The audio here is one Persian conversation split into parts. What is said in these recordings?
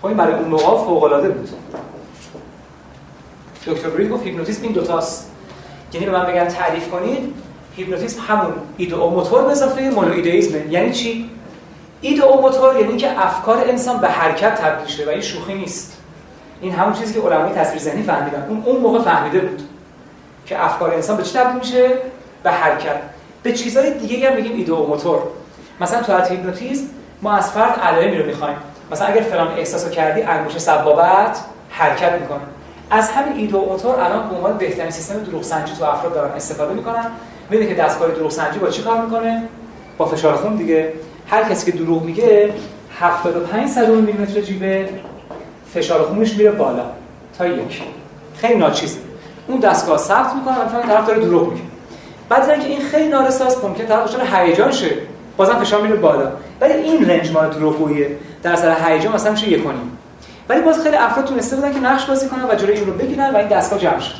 خب این برای اون موقع فوق العاده بود. دکتر برید گفت هیپنوتیزم این دوتاست. یعنی به من بگن تعریف کنید هیپنوتیزم همون ایده و موتور به اضافه یعنی چی؟ ایده و موتور یعنی که افکار انسان به حرکت تبدیل شده و این شوخی نیست. این همون چیزی که علمای تصویر ذهنی فهمیدن. اون اون موقع فهمیده بود که افکار انسان به چی تبدیل میشه؟ به حرکت. به چیزهای دیگه هم میگیم و موتور. مثلا تو هیپنوتیزم ما از فرد علائمی رو می‌خوایم. مثلا اگر فلان احساسو کردی انگشت سبابت حرکت می‌کنه. از همین ایده و موتور الان به عنوان بهترین سیستم دروغ سنجی تو افراد دارن استفاده می‌کنن. می‌دونی که دستگاه دروغ سنجی با چی کار می‌کنه؟ با فشار خون دیگه. هر کسی که دروغ میگه 75 صدم میلیمتر جیوه فشار خونش میره بالا. تا یک. خیلی ناچیزه. اون دستگاه ثبت می‌کنه مثلا طرف داره دروغ میگه. بعد اینکه این خیلی نارساست ممکن طرف دچار هیجان شه بازم فشار میره بالا. ولی این رنج مال دروغگوییه. در اثر هیجان مثلا میشه یک ولی باز خیلی افراد تونسته بودن که نقش بازی کنن و جلوی این رو بگیرن و این دستگاه جمع شد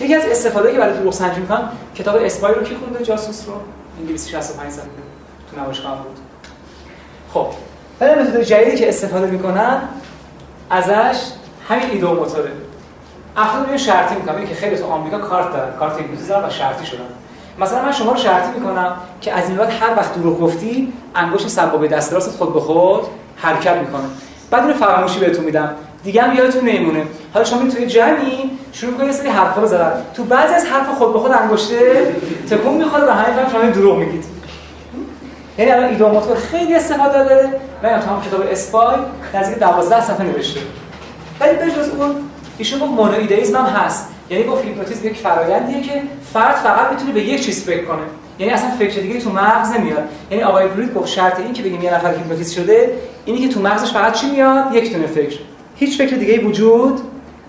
یکی از استفاده که برای دروغ سنجی می‌کنن کتاب اسپای رو کی خونده؟ جاسوس رو؟ انگلیسی 65 سال تو نمایشگاه بود. خب ولی متد جدیدی که استفاده می‌کنن. ازش همین ایده و افراد میان شرطی می‌کنن. که خیلی تو آمریکا کارت دارن کارت انگلیسی دارن و شرطی شدن مثلا من شما رو شرطی می‌کنم که از این بعد هر وقت دروغ گفتی انگشت سبابه دست راست خود به خود حرکت می‌کنه. بعد رو فراموشی بهتون میدم. دیگه هم یادتون نمیمونه. حالا شما توی جمعی شروع کنید سری حرفا رو تو بعضی از حرف خود به خود انگشته تکون می‌خوره و همین شما دروغ میگید. یعنی الان ایدوماتور خیلی استفاده داره. من تمام کتاب اسپای نزدیک 12 صفحه نوشته. ولی به جز اون ایشون گفت monoideism هم هست. یعنی گفت هیپنوتیزم یک فرآیندیه که فرد فقط می‌تونه به یک چیز فکر کنه. یعنی اصلا فکر دیگه تو مغز نمیاد. یعنی آقای برید گفت شرط این که بگیم یه نفر هیپنوتیز شده اینی که تو مغزش فقط چی میاد؟ یک دونه فکر. هیچ فکر دیگه وجود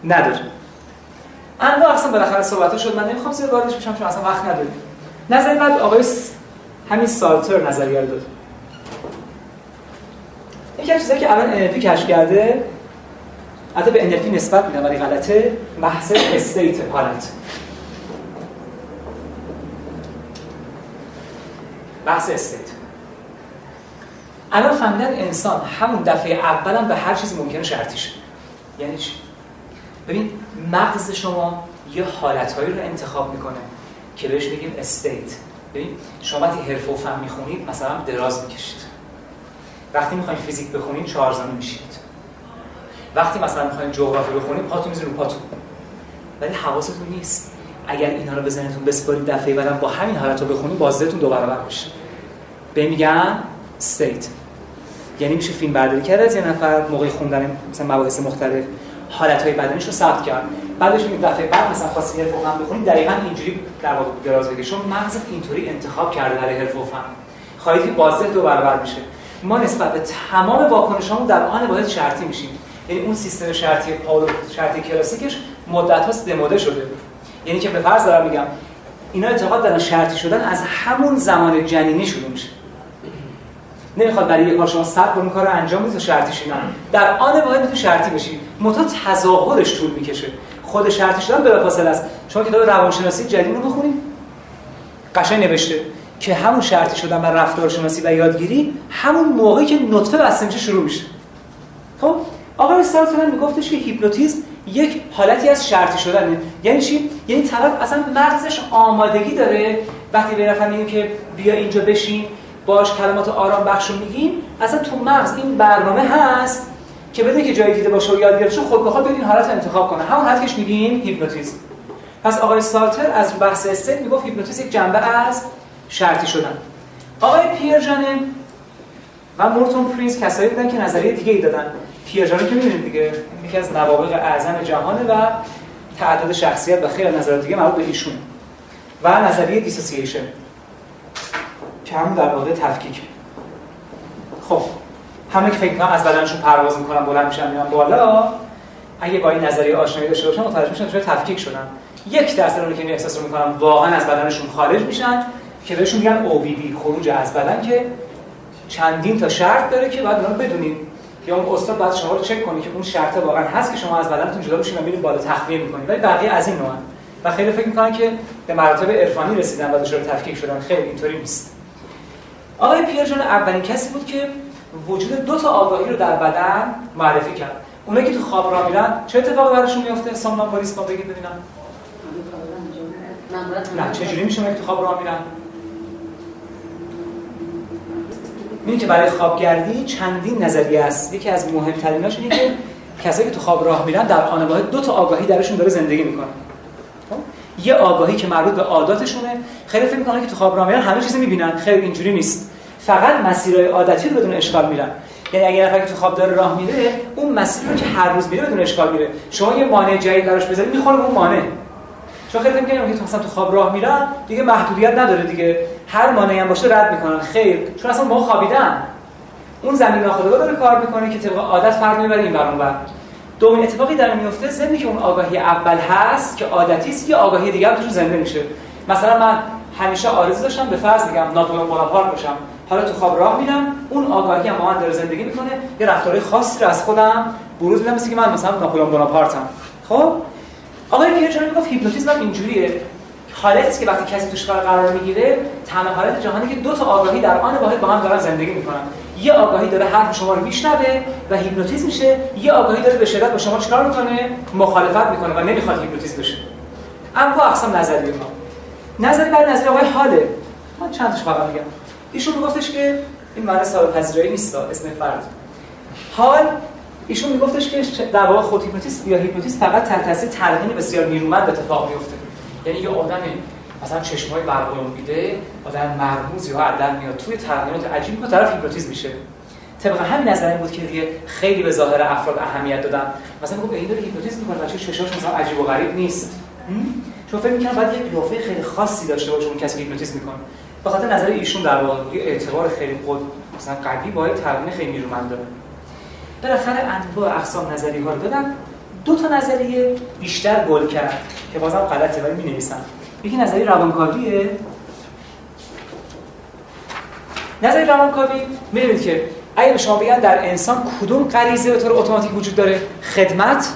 نداره. انواع اصلا بالاخره صحبت شد. من نمی‌خوام زیاد واردش بشم چون اصلا وقت نداریم. نظر بعد آقای همین سالتر نظریه رو داد. یکی از چیزایی که الان انرژی کشف کرده حتی به انرژی نسبت میدن ولی غلطه محض استیت حالت بحث استیت. الان فهمیدن انسان همون دفعه اولم به هر چیزی ممکنه شرطی شه. یعنی چی؟ ببین مغز شما یه حالتهایی رو انتخاب می‌کنه که بهش بگیم state. ببین شما وقتی حرفه و فن می‌خونید مثلا دراز می‌کشید. وقتی می‌خواین فیزیک بخونید چهارزانو میشید وقتی مثلا می‌خواین جغرافی بخونید پاتون می‌ذارید رو پاتون. ولی حواستون نیست. اگر اینا رو به ذهنتون بسپارید دفعه بعدم با همین حالت رو بخونید بازدهتون دو برابر میشه به میگن state یعنی میشه فیلم برداری کرد از یه نفر موقع خوندن مثلا مباحث مختلف حالتهای بدنش رو ثبت کرد. بعدش میگه دفعه بعد مثلا خواستی حرف فن بخونید دقیقاً اینجوری در واقع دراز بگیر. چون مغزت اینطوری انتخاب کرده برای حرف فن خواهید که بازده دو برابر میشه. ما نسبت به تمام واکنشامون در آن باید شرطی میشیم. یعنی اون سیستم شرطی پاولو شرطی کلاسیکش مدت هاست دموده شده. یعنی که به فرض دارم میگم اینا اعتقاد دارن شرطی شدن از همون زمان جنینی شروع میشه. نمی‌خواد برای یک کار شما صبر کنید کار انجام بدید شرطی شین در آن باید می‌تونه شرطی بشی. متا تظاهرش طول می‌کشه. خود شرطی شدن بلافاصله است. شما کتاب روانشناسی جدید رو بخونید قشنگ نوشته که همون شرطی شدن و رفتارشناسی و یادگیری همون موقعی که نطفه بسته میشه شروع میشه. خب آقای سالتون میگفتش که هیپنوتیزم یک حالتی از شرطی شدن یعنی چی؟ یعنی طرف اصلا مغزش آمادگی داره. وقتی به نفر که بیا اینجا بشین باش کلمات آرام بخش رو میگیم اصلا تو مغز این برنامه هست که بده که جای دیده باشه و یاد گرفته خود بخواد این حالت انتخاب کنه. همون حالت کهش میگیم هیپنوتیزم. پس آقای سالتر از بحث state می‌گفت هیپنوتیزم یک جنبه از شرطی شدن. آقای پیرژانه و مورتون پرینس کسایی بودن که نظریه دیگه ای دادن. پیرژانه که می‌دونید دیگه یکی از نوابغ اعظم جهانه و تعدد شخصیت و خیلی نظریات دیگه مربوط به ایشون و نظریه دیسوسییشن. که همون در واقع تفکیک. خب همه که فکر از بدنشون پرواز می‌کنن بلند میشن میان بالا اگه با این نظریه آشنایی داشته باشن متوجه میشن چرا تفکیک شدن. یک درصد اون که این احساس رو می‌کنن واقعا از بدنشون خارج میشن که بهشون میگن OBD خروج از بدن که چندین تا شرط داره که بعد اونا بدونید یا اون استاد بعد شما رو چک کنه که اون شرط واقعا هست که شما از بدنتون جدا بشین و میرید بالا تخلیه می‌کنید ولی بقیه از این نوعن و خیلی فکر می‌کنن که به مراتب عرفانی رسیدن و دچار تفکیک شدن. خیلی اینطوری نیست. آقای پیرژان اولین کسی بود که وجود دو تا آگاهی رو در بدن معرفی کرد. اونایی که تو خواب را میرن چه اتفاقی براشون میفته سامنامبولیسم بگید ببینم. نه چجوری میشه که تو خواب راه میرن؟ می‌دونی که برای خوابگردی چندین نظریه است. یکی از مهمتریناش اینه که کسایی که تو خواب راه میرن در واحد دو تا آگاهی درشون داره زندگی می‌کنه. خب؟ یه آگاهی که مربوط به عاداتشونه. خیلی فکر می‌کنن که تو خواب راه میرن همه چیزو می‌بینن. خیلی اینجوری نیست. فقط مسیرهای عادتی رو بدون اشکال میرن. یعنی اگر نفر که تو خواب داره راه میره اون مسیر رو که هر روز میره بدون اشکال میره. شما یه مانع جدید براش بذارید می‌خوره اون مانع. چون خیلی فکر می‌کنم که تو خواب راه میرن دیگه محدودیت نداره دیگه. هر مانعی هم باشه رد می‌کنن. خیر. چون اصلا ما خوابیدن. اون زمین ناخودآگاه داره کار می‌کنه که طبق عادت فرد می‌بره این برون بر. دومین اتفاقی در میفته زمینی که اون آگاهی اول هست که عادتی است یه آگاهی دیگه هم توش زنده میشه. مثلا من همیشه آرزو داشتم به فرض میگم ناپلئون بوناپارت باشم. حالا تو خواب راه میرم اون آگاهی هم من داره زندگی می‌کنه. یه رفتارهای خاصی رو از خودم بروز میدم مثل که من مثلا ناپلئون بوناپارتم خب؟ آقای پیرچان می‌گفت هیپنوتیزم اینجوریه. حالتی که وقتی کسی توش قرار می‌گیره تنها حالت جهانی که دو تا آگاهی در آن واحد با هم دارن زندگی می‌کنن. یه آگاهی داره حرف شما رو میشنوه و هیپنوتیزم میشه یه آگاهی داره به شدت با شما چیکار می‌کنه؟ مخالفت می‌کنه و نمی‌خواد هیپنوتیزم بشه. اما اقسام نظریه ما. نظری بعد نظریه آقای حاله. من چند تاش فقط میگم. ایشون میگفتش که این معنی صاحب پذیرایی نیست اسم فرد. حال ایشون میگفتش که در واقع خود هیپنوتیست یا هیپنوتیست فقط تحت تاثیر تلقین بسیار نیرومند اتفاق میفته یعنی یه آدمی مثلا چشمای برقرار میده آدم مرموز یا عدل میاد توی تغییرات عجیبی که طرف هیپنوتیزم میشه. طبق همین نظر بود که دیگه خیلی به ظاهر افراد اهمیت دادن. مثلا میگه این داره هیپنوتیزم می‌کنه بچه چشاش مثلا عجیب و غریب نیست. چون فکر می‌کنم باید یه قیافه خیلی خاصی داشته باشه اون کسی هیپنوتیزم می‌کنه. به خاطر نظر ایشون در واقع اعتبار خیلی خود مثلا قوی با تلقین خیلی نیرومند داره. بالاخره انواع اقسام نظری ها رو دادن. دو تا نظریه بیشتر گل کرد که بازم غلطه ولی می نویسم یکی نظریه روانکاویه. نظریه روانکاوی می‌دونید که اگه به شما بگن در انسان کدوم غریزه به طور اتوماتیک وجود داره؟ خدمت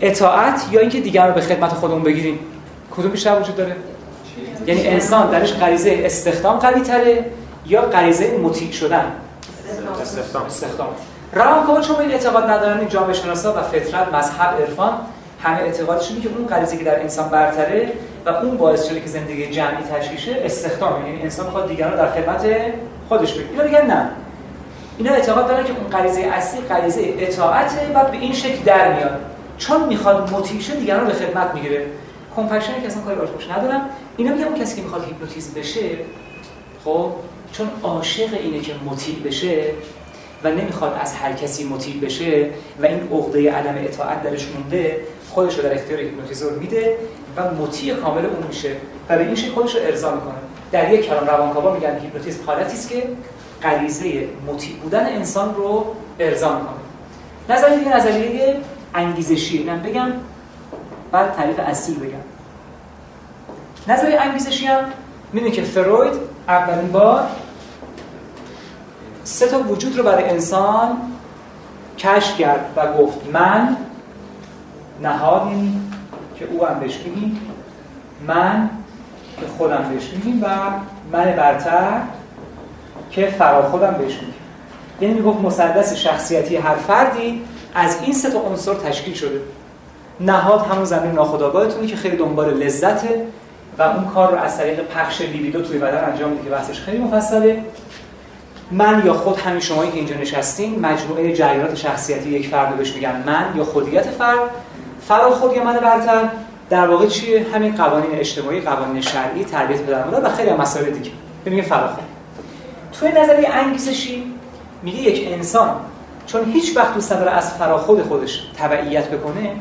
اطاعت یا اینکه دیگر رو به خدمت خودمون بگیریم؟ کدوم بیشتر وجود داره؟ یعنی انسان درش غریزه استخدام قوی تره یا غریزه مطیع شدن؟ استخدام. استخدام. روانکاوا چون این اعتقاد ندارن این جامعه شناسا و فطرت مذهب عرفان همه اعتقادشون که اون غریزه که در انسان برتره و اون باعث شده که زندگی جمعی تشکیل شه استخدام. یعنی انسان می‌خواد دیگران در خدمت خودش بگیره. اینا دیگه نه. اینا اعتقاد دارن که اون غریزه اصلی غریزه اطاعته و به این شکل در میاد. چون می‌خواد شه دیگران به خدمت می‌گیره. کمپشن که اصلا کاری باش ندارم. اینا اون کسی که می‌خواد هیپنوتیزم بشه خب چون عاشق اینه که مطیع بشه و نمی‌خواد از هر کسی مطیع بشه و این عقده عدم اطاعت درش مونده خودش رو در اختیار هیپنوتیزور میده و مطیع کامل اون میشه و به این شکل خودش رو ارضا می‌کنه. در یک کلام روانکاوا میگن هیپنوتیزم حالتی است که غریزه مطیع بودن انسان رو ارضا می‌کنه. نظریه دیگه نظریه انگیزشی. من بگم بعد تعریف اصلی بگم. نظریه انگیزشی هم می‌دونی که فروید اولین بار سه تا وجود رو برای انسان کشف کرد و گفت من نهاد که او هم بهش میگیم من که خودم بهش میگیم و من برتر که فرا خودم بهش میگیم یعنی می‌گفت مسدس شخصیتی هر فردی از این سه تا عنصر تشکیل شده. نهاد همون زمین ناخودآگاهتونه که خیلی دنبال لذته و اون کار رو از طریق پخش لیبیدو توی بدن انجام میده که بحثش خیلی مفصله. من یا خود همین شمایی که اینجا نشستین مجموعه جریانات شخصیتی یک فرد بهش میگن من یا خودیت فرد. فرا خود یا من برتر. در واقع چیه؟ همین قوانین اجتماعی قوانین شرعی تربیت پدر و خیلی مسائل دیگه. میگه فرا خود. توی نظریه انگیزشی میگه یک انسان چون هیچ وقت دوست نداره از فرا خود خودش تبعیت بکنه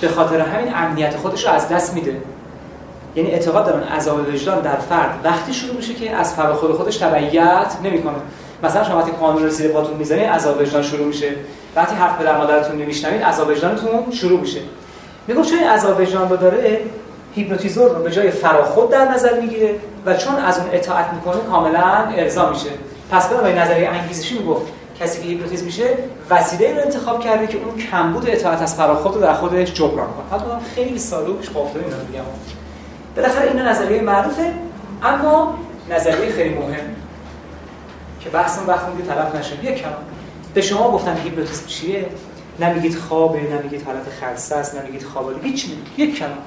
به خاطر همین امنیت خودش رو از دست میده. یعنی اعتقاد دارن عذاب وجدان در فرد وقتی شروع میشه که از فرا خود خودش تبعیت نمی‌کنه. مثلا شما وقتی قانون رو زیر پاتون می‌زنید عذاب وجدان شروع میشه. وقتی حرف پدر مادرتون نمیشنوید عذاب وجدانتون شروع میشه. میگم چون این عذاب وجدان رو داره هیپنوتیزور رو به جای فراخود در نظر می‌گیره و چون از اون اطاعت می‌کنه کاملا ارضا میشه. پس به نظریه انگیزشی می‌گفت کسی که هیپنوتیزم میشه وسیله رو انتخاب کرده که اون کمبود اطاعت از فراخود رو در خودش جبران کنه. حتی خیلی ساده و پیش بافتاد اینا میگم. بالاخره این نظریه معروفه اما نظریه خیلی مهم. که بحثم وقتی میگه طرف نشه. کلام به شما گفتم هیپنوتیزم چیه؟ نمیگید خوابه نمیگید حالت خلسه است نمیگید خوابه هیچ یک کلام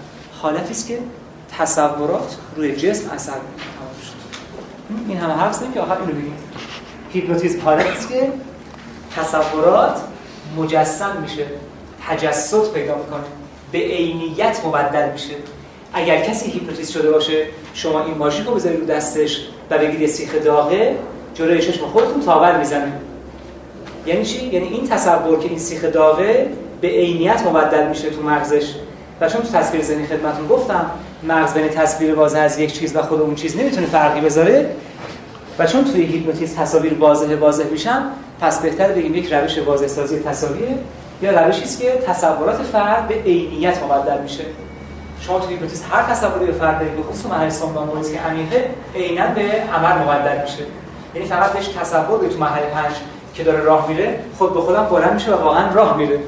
حالتی است که تصورات روی جسم اثر این همه حرف که آخر اینو بگیم. هیپنوتیزم حالتی است که تصورات مجسم میشه. تجسد پیدا می‌کنه. به عینیت مبدل میشه. اگر کسی هیپنوتیزم شده باشه شما این ماشین رو بذارید رو دستش و بگید سیخ داغه جلوی چشم خودتون تاور می‌زنه یعنی چی؟ یعنی این تصور که این سیخ داغه به عینیت مبدل میشه تو مغزش. و چون تو تصویر ذهنی خدمتتون گفتم مغز بین تصویر واضح از یک چیز و خود اون چیز نمی‌تونه فرقی بذاره. و چون توی هیپنوتیزم تصاویر واضح واضح میشن پس بهتر بگیم یک روش واضح سازی تصاویر یا روشی است که تصورات فرد به عینیت مبدل میشه. شما توی هیپنوتیزم هر تصوری به فرد به خصوص مرحله سوم که عمیقه عینا به عمل مبدل میشه. یعنی فقط بهش تصور تو مرحله 5 که داره راه میره خود به خودم بلند میشه و واقعا راه میره.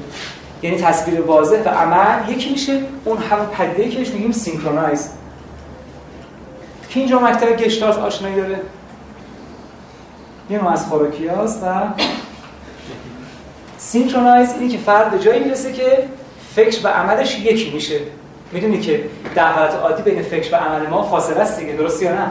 یعنی تصویر واضح و عمل یکی میشه اون همون پدیده که بهش میگیم synchronize. که اینجا مکتب گشتالت آشنایی داره. یه نوع از خوراکیاز و synchronize اینی که فرد به جایی می‌رسه که فکر و عملش یکی میشه. می‌دونی که در حالت عادی بین فکر و عمل ما فاصله است دیگه درست یا نه؟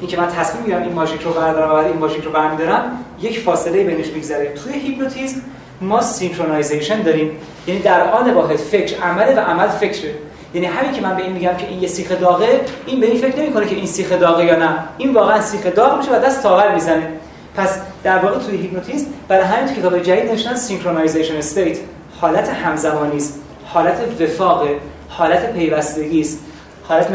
این که من تصمیم می‌گیرم این ماژیک رو بردارم و بعد این ماژیک رو برمیدارم یک فاصله بینش میگذره توی هیپنوتیزم ما synchronization داریم. یعنی در آن واحد فکر عمله و عمل فکره. یعنی همین که من به این میگم که این یه سیخ داغه این به این فکر نمی‌کنه که این سیخ داغه یا نه. این واقعا سیخ داغ میشه و دست تاول می‌زنه. پس در واقع توی هیپنوتیزم برای همین تو کتاب جدید نوشتن synchronization state. حالت همزمانی است حالت وفاق حالت پیوستگی است حالت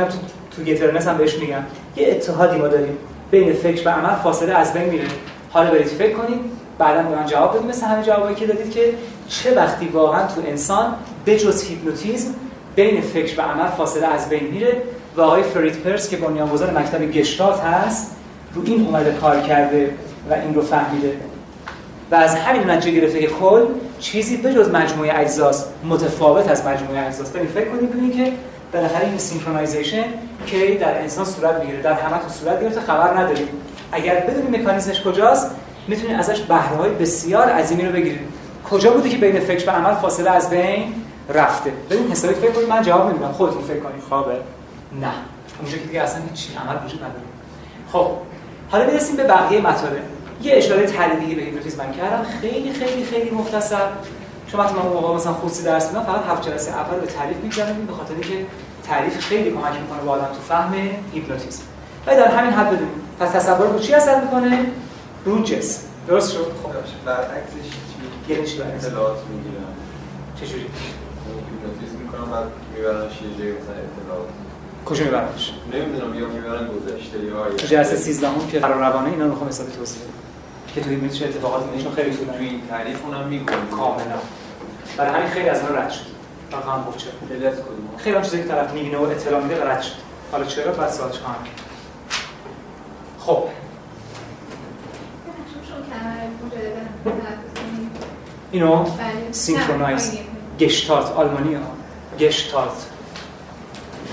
togetherness هم بهش میگم. یه اتحادی ما داریم. بین فکر و عمل فاصله از بین میره. حالا برید فکر کنید. بعدا به من جواب بدید. مثل همه جوابایی که دادید که چه وقتی واقعا تو انسان به جز هیپنوتیزم بین فکر و عمل فاصله از بین میره و آقای فریتز پرلز که بنیانگذار مکتب گشتالت هست رو این اومده کار کرده و این رو فهمیده. و از همین نتیجه گرفته که کل چیزی به جز مجموعه اجزاست متفاوت از مجموعه اجزاست بریم فکر کنید ببینید که بالاخره این synchronization که در انسان صورت می‌گیره در همه تو صورت گرفته خبر نداریم. اگر بدونیم مکانیزمش کجاست می‌تونید ازش بهره های بسیار عظیمی رو بگیرید. کجا بوده که بین فکر و عمل فاصله از بین رفته؟ ببین حسابی فکر کنید. من جواب نمیدم. خودتون فکر کنید. خوابه. نه. اونجا که دیگه اصلا هیچ عمل وجود نداره. خب حالا برسیم به بقیه مطالب. یه اشاره تحلیلی به هیپنوتیزم من کردم. خیلی خیلی خیلی مختصر. چون وقتی من اون موقع مثلا خصوصی درس میدم فقط هفت جلسه اول به تعریف می‌گذارم به خاطر اینکه تعریف خیلی کمک می‌کنه به آدم تو فهم هیپنوتیزم. و در همین حد بدونیم. پس تصور رو چی اثر می‌کنه؟ رو جسم. درست شد؟ خب. برعکسش چی؟ یعنی چی برعکس؟ اطلاعات می‌گیرم. چجوری؟ هیپنوتیزم می‌کنم بعد میبرنش یه جایی مثلا اطلاعات. کجا میبرنش نمی‌دونم یا می‌برن گذشته یا تو جلسه 13 هم که قرار روانه اینا رو می‌خوام حسابی توضیح بدم. که توی هیپنوتیزم چه اتفاقاتی میفته خیلی طولانی توی این تعریف اونم می‌کنم کاملا. برای همین خیلی از اون رد شد. رقم گفت چرا. خیلی از کدوم خیلی هم چیزایی که طرف می‌بینه و اطلاع میده رد شد. حالا چرا؟ بعد خواهم کرد؟ خب. اینو سینکرونایز گشتالت آلمانی ها گشتالت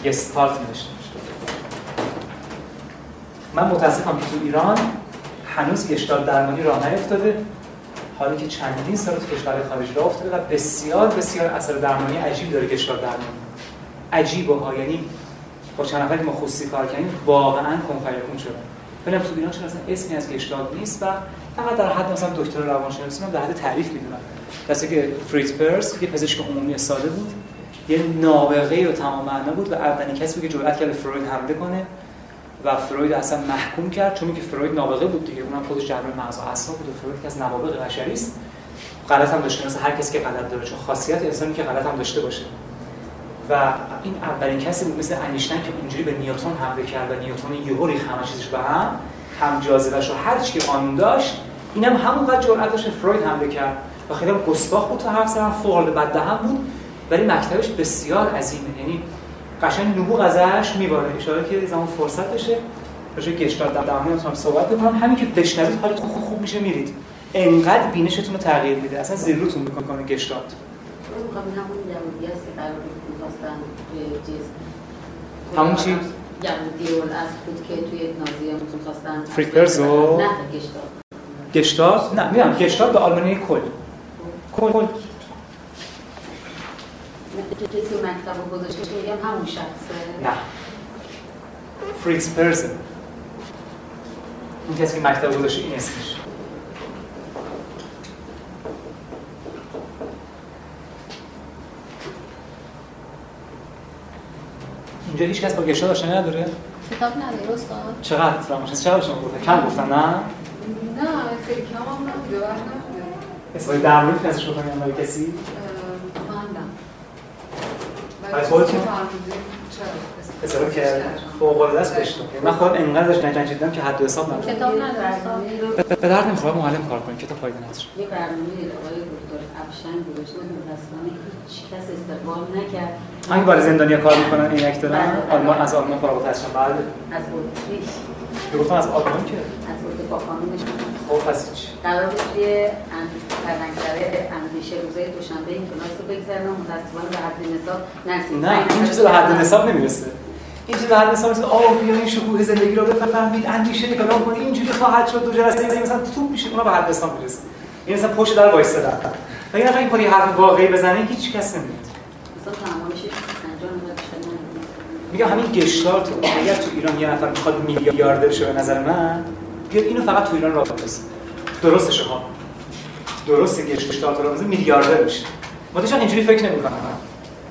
گستالت نوشته من متاسفم که تو ایران هنوز گشتالت درمانی راه نیفتاده. حالی که چندین سال تو کشور خارجی راه افتاده و بسیار بسیار اثر درمانی عجیب داره گشتالت درمانی عجیبه ها یعنی با چند نفری ما خصوصی کار کردیم واقعا کنفیکون شده ببینم تو ایران چون اصلا اسمی از گشتالت نیست و فقط در حد مثلا دکتر روانشناسی من در حد تعریف می‌دونم. کسی که فریز پرس یه پزشک عمومی ساده بود یه نابغه و تمام معنا بود و اولین کسی بود که جرأت کرد فروید حمله کنه. و فروید اصلا محکوم کرد چون که فروید نابغه بود دیگه اونم خودش جراح مغز و اعصاب بود و فروید که از نوابغ بشری است. غلط هم داشته مثل هر کسی که غلط داره چون خاصیت انسانی که غلط هم داشته باشه. و این اولین کسی بود مثل انیشتین که اونجوری به نیوتن حمله کرد و نیوتن یهو ریخت همه چیزش به هم هم جاذبهش رو هر چی که قانون داشت اینم هم همونقدر جرأت داشت فروید حمله کرد. و خیلی گستاخ بود تا حرف زدن فوق العاده بددهن بود. ولی مکتبش بسیار عظیمه. یعنی قشنگ نبوغ ازش میباره. اشاره که زمان فرصت بشه راجع گشتالت در می‌تونم صحبت بکنم. همین که بشنوید حالتون خوب خوب میشه میرید. انقدر بینشتون رو تغییر میده. اصلا زیروتون می‌کنه گشتالت همون چی؟ یهودی از بود که توی نازی هم خواستن رو؟ نه گشتالت گشتارت نه میگم گشتارت به آلمانی کل. کل. کسی مکتب گذاشته میگم همون شخصه نه. فریتز پرزن اون کسی که مکتب گذاشته این اسمش. اینجا هیچ کس با گشتارت آشنایی نداره؟ کتاب نداره استاد. چقدر فراموش چقدر شما گفتن؟ کم گفتن نه؟ نه خیلی کم هم نبوده استفاده در مورد کسی شما کنیم برای کسی؟ از خودتون؟ استفاده که فوق العاده است بهش من خودم انقدر ازش نجنجیدم که حد و حساب ندارم. کتاب استاد به- درد نمی‌خوره معلم کار کنیم. کتاب فایده نداره یه برنامه آقای دکتر افشین گذاشته متاسفانه هیچ کس استقبال نکرد. همین برای زندانیا کار می‌کنن عینک دارن. بله. آلمان از آلمان فارغ التحصیلن بعد از اتریش. گفتم از آلمان که؟ از با قانونش. خب پس هیچ قرار بود یه پرنگتره اندیشه روزای دوشنبه این کلاس رو بگذرنم متاسفانه به حد نصاب نرسید. نه این چیز به حد حساب نمی‌رسه. این چیز به حد حساب نیست. آه بیا این شکوه زندگی رو بفهمید اندیشه کلام کنید. اینجوری خواهد شد دو جلسه این مثلا تو میشه اونا به حد حساب می‌رسه. این مثلا پشت در وایسادن و این این کاری حرف واقعی بزنه هیچ کس نمیاد مثلا. میگم همین گشتارت رو اگر تو ایران یه نفر می‌خواد میلیاردر شه به نظر من بیاد اینو فقط تو ایران راه بندازه درستشه ها درست گشتارت رو بندازه میلیاردر میشه. متوجه اینجوری فکر نمی‌کنم.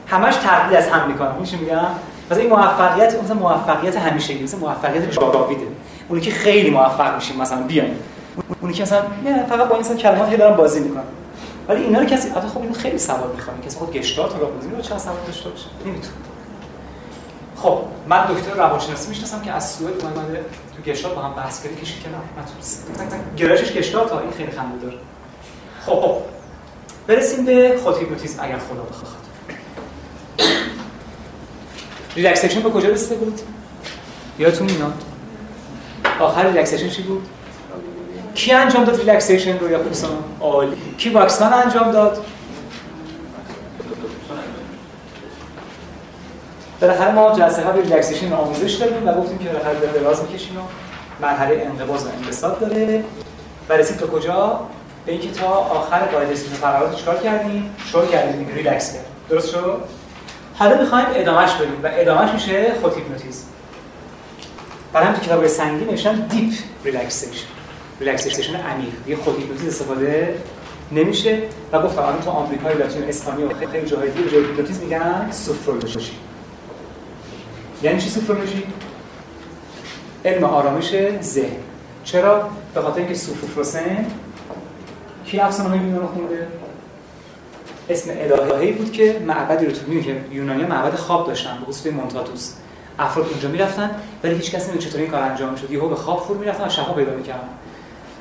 همش تقلید از هم می‌کنم. میشه میگم؟ مثلا این موفقیت مثلا موفقیت همیشگی مثلا موفقیت جاویده. اونی که خیلی موفق میشیم مثلا بیاین اونی که مثلا نه فقط با این مثلا کلمات هی دارن بازی می‌کنن. ولی اینا رو کسی البته خب اینو خیلی سواد می‌خوام کسی خود گشتارت رو راه بندازه رو چه سواد داشته باشه نمی‌تونه خب من دکتر روانشناسی می‌شناسم که از سوئد اومده تو گشتارت با هم بحث کردی کشید کنار نتونست گرایشش گشتالته ها این خیلی خنده داره. خب خب. برسیم به خود هیپنوتیزم اگر خدا بخواد. relaxation به کجا رسیده بود؟ یادتون میاد؟ آخر relaxation چی بود؟ کی انجام داد relaxation رو یاکوبسن عالی. کی واکسمن انجام داد؟ بالاخره ما جلسه قبل relaxation آموزش دادیم و گفتیم که بالاخره به دراز می‌کشیم و مرحله انقباض و انبساط داره. و رسید تا کجا؟ به اینکه تا آخر قاعده ستون فقرات چیکار کردیم؟ شروع کردیم ریلکس کردیم درست شد؟ حالا می‌خوایم ادامهش بدیم و ادامهش میشه خود هیپنوتیزم. برای همین تو کتاب سنگین نوشتن deep relaxation relaxation عمیق. دیگه خود هیپنوتیزم استفاده نمیشه. و گفتم الان تو آمریکای لاتین اسپانیا خیلی جاهای دیگه جای هیپنوتیزم میگن سوفرولوژی یعنی چی سوفرولوژی؟ علم آرامش ذهن. چرا؟ به خاطر اینکه سوفوفروسن کی افسانه‌های یونان رو خونده؟ اسم الهه‌ای بود که معبدی رو تو می‌بینی که یونانی‌ها معبد خواب داشتن به خصوص مونتاتوس. افراد اونجا می‌رفتن ولی هیچ کس نمی‌دونه چطور این کار انجام می‌شد. یهو به خواب فرو می‌رفتن و شفا پیدا می‌کردن.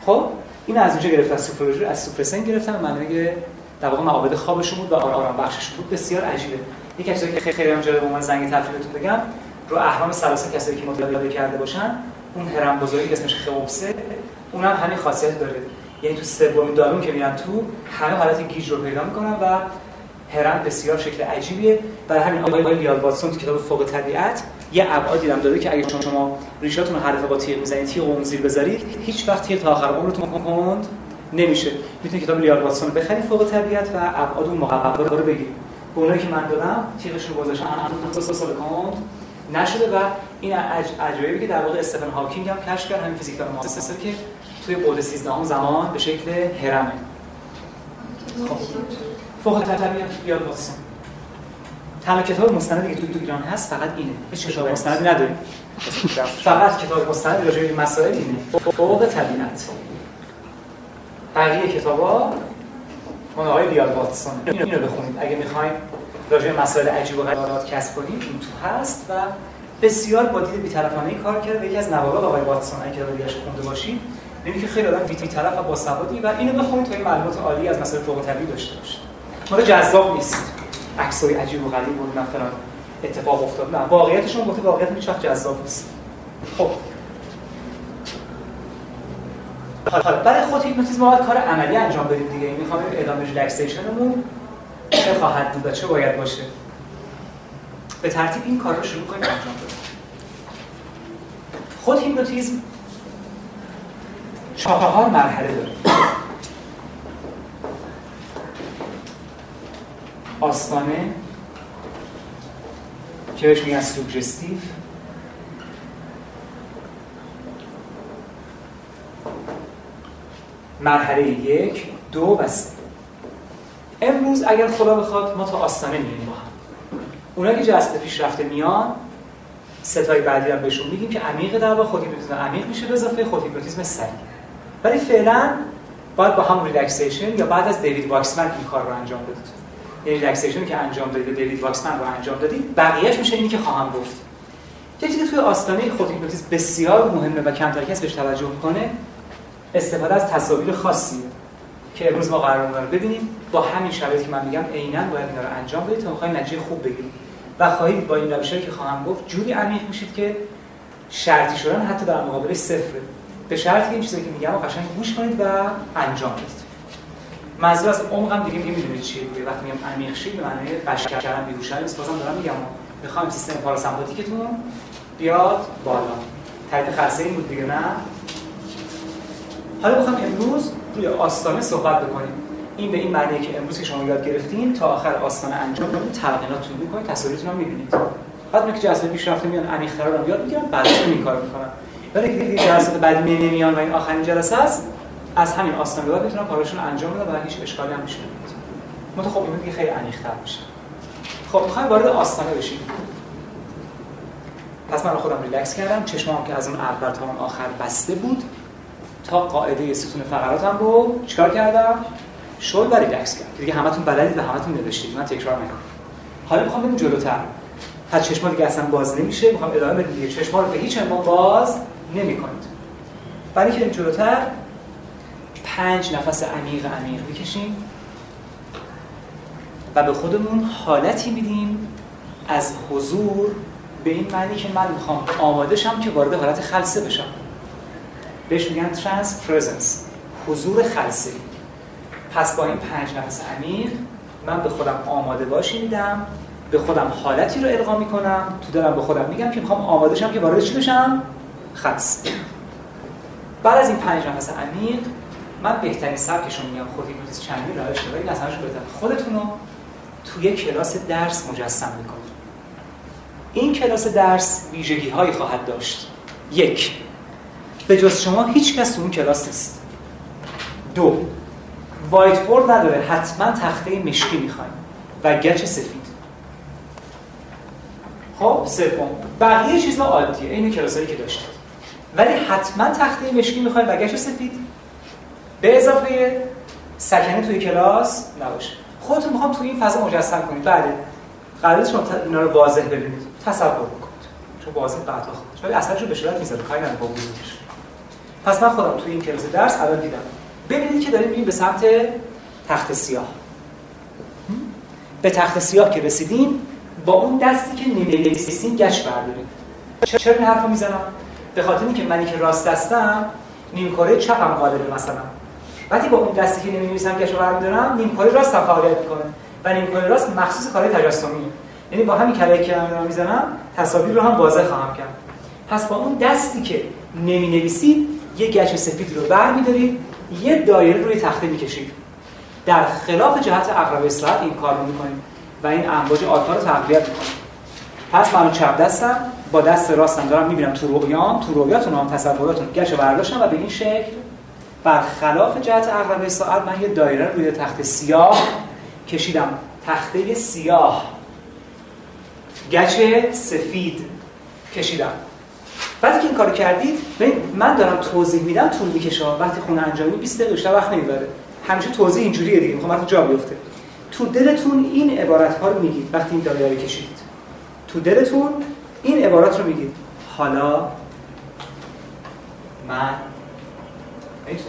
خب این از اونجا گرفتن سوفرولوژی از سوفرسن گرفتن معنی در واقع معابد خوابشون بود و آرام بخششون بود. بسیار عجیبه. یک چیزی که خیلی هم جالب من زنگ تفریحتون بگم رو اهرام سلاسه کسایی که مطالعه کرده باشن اون هرم بزرگی اسمش خئوپسه اونم همین خاصیت داره. یعنی تو سومین دالون که میرن تو همه حالت گیج رو پیدا می‌کنن و هرم بسیار شکل عجیبیه. برای همین آقای لیال واتسون تو کتاب فوق طبیعت یه ابعادی هم داده که اگه شما شما ریشاتون رو دفعه با تیغ می‌زنید تیغ اون زیر بذارید هیچ وقت تیغ تا آخر عمرتون کند نمیشه. می‌تونید کتاب لیال واتسون بخرید فوق طبیعت و ابعاد اون مقرره رو بگیرید. به اونایی که من دادم تیغشون دو سال کند. نشده و این عجایبی که در واقع استفن هاکینگ هم کشف کرد همین فیزیک مؤسسه که توی بعد 13 هم زمان به شکل هرمه. خب. فوق طبیعت یاد واتسون تنها کتاب مستندی که تو, ایران هست فقط اینه. هیچ کتاب مستندی نداریم. فقط کتاب مستند راجع به مسائل اینه. فوق طبیعت. بقیه کتابا اون آقای لیال واتسون. اینو بخونید. اگه می‌خواین راجع مسائل عجیب و غریبات کسب کنید این تو هست و بسیار با دید بی‌طرفانه کار کرده. یکی از نوابق آقای واتسون اگه کتاب دیگه‌اش خونده باشید یعنی که خیلی آدم بی‌طرف و باسوادی و اینو بخونید تا این معلومات عالی از مسائل فوق طبیعی داشته باشید مال جذاب نیست. عکسای عجیب و غریب و مثلا اتفاق افتاد نه واقعیتشون گفته واقعیت هیچ وقت جذاب نیست. خب. حالا برای خود هیپنوتیزم باید کار عملی انجام بدیم دیگه. می‌خوام ادامه relaxation مون چه خواهد بود و چه باید باشه. به ترتیب این کار رو شروع کنیم. انجام بدیم خود هیپنوتیزم چهار مرحله داره. آستانه که بهش میگن suggestive مرحله یک دو و سه. امروز اگر خدا بخواد ما تا آستانه میریم با هم. اونا که جلسه پیشرفته میان ستای بعدی هم بهشون میگیم که عمیق در واقع خود هیپنوتیزم عمیق میشه به اضافه خود هیپنوتیزم سریع. ولی فعلا باید با هم relaxation یا بعد از دیوید واکسمن این کار رو انجام بدید. یعنی relaxation که انجام دادید دیوید واکسمن رو انجام دادید بقیه‌اش میشه اینی که خواهم گفت. یکی که توی آستانه خود هیپنوتیزم بسیار مهمه و کمتر کس بهش توجه می‌کنه استفاده از تصاویر خاصیه که امروز ما قراره ببینیم. با همین شرایطی که من میگم عینا باید اینا رو انجام بدید تا بخواید نتیجه خوب بگیرید و خواهید با این روشی که خواهم گفت جوری عمیق میشید که شرطی شدن حتی در مقابل صفر به شرطی که این چیزی که میگم رو قشنگ گوش کنید و انجام بدید. منظور از عمقم دیگه میگه می‌دونید چیه وقتی میگم عمیق شید به معنی بشر کردن بیهوشی نیست بازم دارم میگم می‌خوام سیستم پاراسمپاتیکتون بیاد بالا. تایید خاصه این بود دیگه نه؟ حالا بخوام امروز روی آستانه صحبت بکنیم. این به این معنیه که امروز که شما یاد گرفتین تا آخر آستانه انجام بدید تلقیناتتون می‌کنید تصاویرتون رو می‌بینید. بعد که جلسه پیشرفته میان عمیق‌تر رو یاد می‌گیرن بعدش این کارو می‌کنن. ولی که دیگه جلسات بعدی نمیان و این آخرین جلسه است از همین آستانه بعد می‌تونن کارشون انجام بدن و هیچ اشکالی هم نمیشه متو خب این دیگه خیلی عمیق‌تر میشه. خب می‌خوایم وارد آستانه بشیم. پس من خودم ریلکس کردم. چشمام که از اون اول تا اون آخر بسته بود. تا قاعده ستون فقراتم رو چیکار کردم؟ شل و ریلکس کردم دیگه همتون بلدید و همتون نوشتید. من تکرار نکنم. حالا می‌خوام بریم جلوتر. پس چشما دیگه اصلا باز نمیشه. می‌خوام ادامه بدیم دیگه. چشما رو به هیچ عنوان باز نمی‌کنید. برای که جلوتر پنج نفس عمیق عمیق بکشیم و به خودمون حالتی میدیم از حضور به این معنی که من می‌خوام آماده شم که وارد حالت خلصه بشم. بهش میگن ترانس پرزنس حضور خلصه. پس با این پنج نفس عمیق من به خودم آماده باشی میدم به خودم حالتی رو القا می‌کنم تو دلم به خودم میگم که می‌خوام آماده شم که وارد چی بشم؟ خلص. بعد از این پنج نفس عمیق من بهترین سبکشون میگم خودی می‌تونید چندی روش ولی از همش بهتر خودتون رو توی کلاس درس مجسم می‌کنید. این کلاس درس ویژگی هایی خواهد داشت. یک. به جز شما هیچ کس اون کلاس نیست. دو وایت بورد نداره حتما تخته مشکی می‌خوایم. و گچ سفید. خب سوم بقیه چیزها عادیه این کلاسایی که داشتید. ولی حتما تخته مشکی می‌خوایم و گچ سفید. به اضافه سکنه توی کلاس نباشه. خودتون می‌خوام توی این فضا مجسم کنید. بله قرار شما اینا رو واضح ببینید. تصور بکنید. چون واضح بعدا خودش ولی اصلا رو به صورت می‌ذاره. کاری با بزرگش پس من خودم توی این کلاس درس الان دیدم. ببینید که داریم میریم به سمت تخت سیاه. به تخت سیاه که رسیدیم با اون دستی که نمی‌نویسیم گچ برداریم. چرا این حرفو می‌زنم؟ به خاطر اینکه منی که راست دستم نیم کره چپم غالبه مثلا. وقتی با اون دستی که نمی‌نویسم گچ برمی‌دارم نیم راست فعالیت می‌کنه. و نیم کره راست مخصوص کار تجسمی یعنی با همین کلایی که من می‌زنم تصاویر رو هم واضح خواهم کرد. پس با اون دستی که نمی‌نویسید یه گچ سفید رو برمی‌دارید یه دایره روی تخته می‌کشید در خلاف جهت عقرب اصلاحات این کار رو می‌کنید و این امواج آلفا رو تقویت می‌کنید پس من چپ دستم با دست راستم دارم می‌بینم تو رویام تو رویاتون هم تصوراتون گچ برداشتم و به این شکل برخلاف جهت عقرب ساعت من یه دایره روی تخت سیاه کشیدم. تخته سیاه گچ سفید کشیدم. وقتی که این کارو کردید من دارم توضیح میدم طول می‌کشه. وقتی خونه انجامی 20 دقیقه بیشتر وقت نمی‌بره. همیشه توضیح اینجوریه دیگه. می‌خوام جا بیفته. تو دلتون این عبارت ها رو میگید وقتی این دایره کشیدید. تو دلتون این عبارات رو میگید. حالا من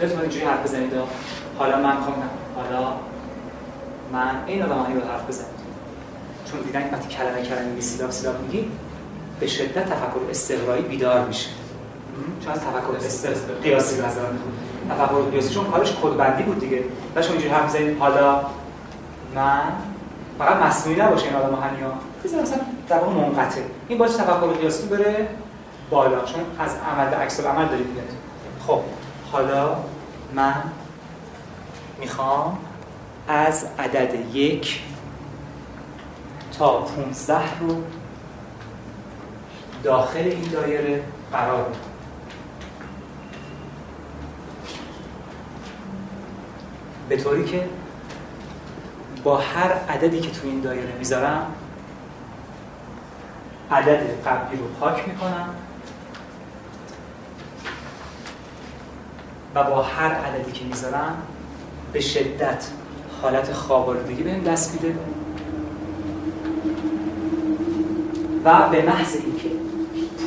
دلتون اینجوری حرف بزنید حالا من می‌خوام حالا من این آدم رو حرف بزنید چون دیدن وقتی کلمه کلمه می سیلاب سیلاب میگی به شدت تفکر استقرایی بیدار میشه. چون از تفکر استقرایی قیاسی نظر تفکر قیاسی. چون کارش کدبندی بود دیگه. و شما اینجوری حرف حالا من فقط مصنوعی نباشه این آدم همیا بزن مثلا در واقع منقطع. این باشه تفکر قیاسی بره بالا. چون از عمل به عکس عمل دارید میاد. خب حالا من می‌خوام از عدد یک تا 15 رو داخل این دایره قرار بدم به طوری که با هر عددی که تو این دایره می‌ذارم عدد قبلی رو پاک می‌کنم و با هر عددی که می‌ذارم به شدت حالت خوابالودگی بهم دست میده و به محض اینکه